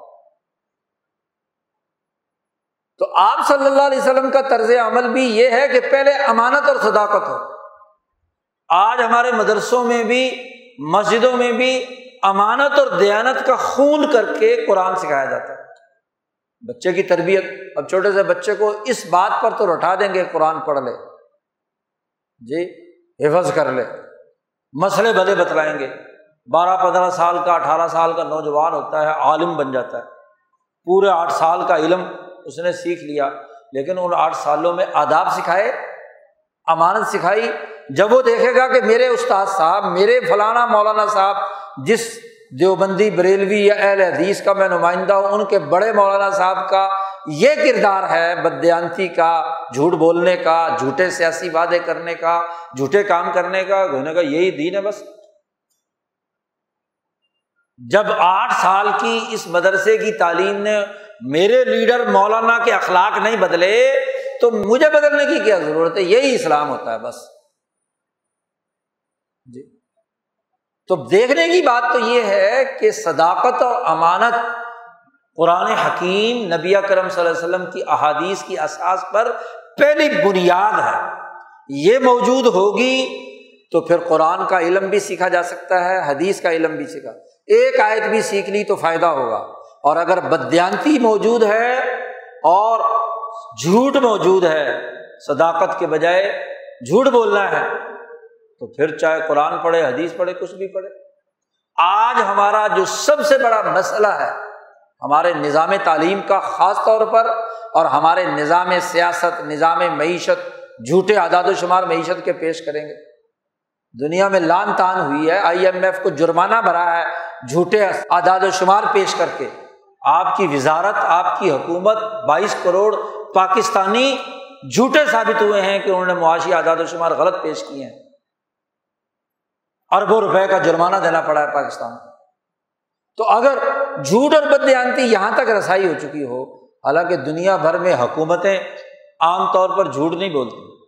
تو آپ صلی اللہ علیہ وسلم کا طرز عمل بھی یہ ہے کہ پہلے امانت اور صداقت ہو۔ آج ہمارے مدرسوں میں بھی، مسجدوں میں بھی امانت اور دیانت کا خون کر کے قرآن سکھایا جاتا ہے۔ بچے کی تربیت، اب چھوٹے سے بچے کو اس بات پر تو رٹا دیں گے، قرآن پڑھ لے۔ جی حفظ کر لے۔ مسئلے بھلے بتلائیں گے۔ بارہ، پندرہ سال کا، اٹھارہ سال کا نوجوان ہوتا ہے، عالم بن جاتا ہے۔ پورے آٹھ سال کا علم اس نے سیکھ لیا، لیکن ان آٹھ سالوں میں آداب سکھائے، امانت سکھائی جب وہ دیکھے گا کہ میرے استاد صاحب، میرے فلانا مولانا صاحب، جس دیوبندی بریلوی یا اہل حدیث کا میں نمائندہ ہوں، ان کے بڑے مولانا صاحب کا یہ کردار ہے بدیانتی کا، جھوٹ بولنے کا، جھوٹے سیاسی وعدے کرنے کا، جھوٹے کام کرنے کا گھونے کا یہی دین ہے بس۔ جب آٹھ سال کی اس مدرسے کی تعلیم نے میرے لیڈر مولانا کے اخلاق نہیں بدلے، تو مجھے بدلنے کی کیا ضرورت ہے؟ یہی اسلام ہوتا ہے بس جی تو دیکھنے کی بات تو یہ ہے کہ صداقت اور امانت قرآن حکیم نبی کرم صلی اللہ علیہ وسلم کی احادیث کی اساس پر پہلی بنیاد ہے۔ یہ موجود ہوگی تو پھر قرآن کا علم بھی سیکھا جا سکتا ہے، حدیث کا علم بھی سیکھا۔ ایک آیت بھی سیکھ لی تو فائدہ ہوگا۔ اور اگر بدیانتی موجود ہے اور جھوٹ موجود ہے، صداقت کے بجائے جھوٹ بولنا ہے تو پھر چاہے قرآن پڑھے، حدیث پڑھے، کچھ بھی پڑھے۔ آج ہمارا جو سب سے بڑا مسئلہ ہے، ہمارے نظام تعلیم کا خاص طور پر اور ہمارے نظام سیاست، نظام معیشت، جھوٹے اعداد و شمار معیشت کے پیش کریں گے۔ دنیا میں لان تان ہوئی ہے، آئی ایم ایف کو جرمانہ بھرا ہے، جھوٹے اعداد و شمار پیش کر کے۔ آپ کی وزارت، آپ کی حکومت بائیس کروڑ پاکستانی جھوٹے ثابت ہوئے ہیں کہ انہوں نے معاشی اعداد و شمار غلط پیش کیے ہیں۔ اربوں روپے کا جرمانہ دینا پڑا ہے پاکستان کو۔ تو اگر جھوٹ اور بدیانتی یہاں تک رسائی ہو چکی ہو، حالانکہ دنیا بھر میں حکومتیں عام طور پر جھوٹ نہیں بولتی۔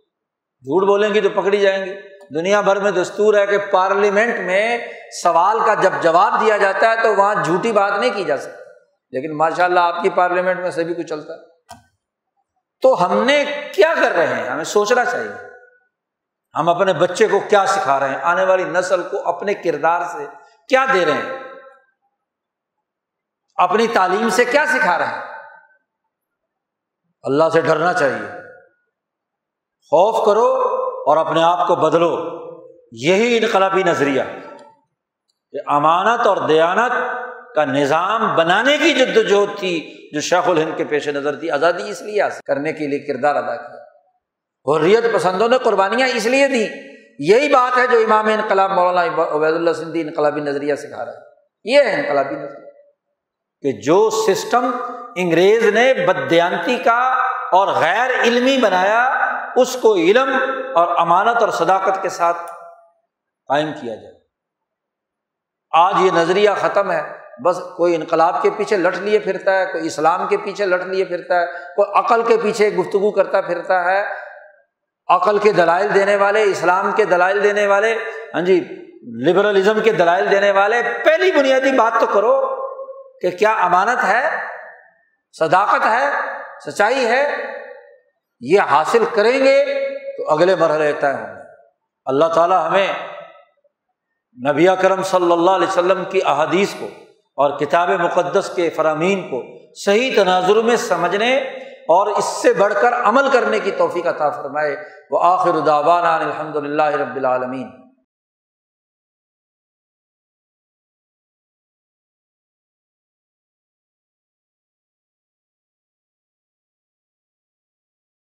جھوٹ بولیں گی تو پکڑی جائیں گی۔ دنیا بھر میں دستور ہے کہ پارلیمنٹ میں سوال کا جب جواب دیا جاتا ہے تو وہاں جھوٹی بات نہیں کی جا سکتی۔ لیکن ماشاء اللہ آپ کی پارلیمنٹ میں سبھی کچھ چلتا ہے۔ تو ہم نے کیا کر رہے ہیں؟ ہمیں سوچنا چاہیے۔ ہم اپنے بچے کو کیا سکھا رہے ہیں؟ آنے والی نسل کو اپنے کردار سے کیا دے رہے ہیں؟ اپنی تعلیم سے کیا سکھا رہے ہیں؟ اللہ سے ڈرنا چاہیے۔ خوف کرو اور اپنے آپ کو بدلو۔ یہی انقلابی نظریہ کہ امانت اور دیانت کا نظام بنانے کی جد وجہد تھی، جو شیخ الہند کے پیش نظر تھی، آزادی اس لیے کرنے کے لیے کردار ادا کیا۔ حریت پسندوں نے قربانیاں اس لیے دی۔ یہی بات ہے جو امام انقلاب مولانا عبید اللہ سندھی انقلابی نظریہ سکھا رہا ہے یہ ہے انقلابی نظریہ۔ کہ جو سسٹم انگریز نے بدیانتی کا اور غیر علمی بنایا، اس کو علم اور امانت اور صداقت کے ساتھ قائم کیا جائے۔ آج یہ نظریہ ختم ہے۔ بس کوئی انقلاب کے پیچھے لٹ لیے پھرتا ہے، کوئی اسلام کے پیچھے لٹ لیے پھرتا ہے، کوئی عقل کے پیچھے گفتگو کرتا پھرتا ہے۔ عقل کے دلائل دینے والے، اسلام کے دلائل دینے والے ہاں جی لبرلزم کے دلائل دینے والے، پہلی بنیادی بات تو کرو کہ کیا امانت ہے، صداقت ہے، سچائی ہے، یہ حاصل کریں گے تو اگلے مرحلے طے ہوں گے۔ اللہ تعالیٰ ہمیں نبی کرم صلی اللہ علیہ وسلم کی احادیث کو اور کتاب مقدس کے فرامین کو صحیح تناظر میں سمجھنے اور اس سے بڑھ کر عمل کرنے کی توفیق عطا فرمائے۔ وہ آخر الداوان الحمد للہ رب العالمین۔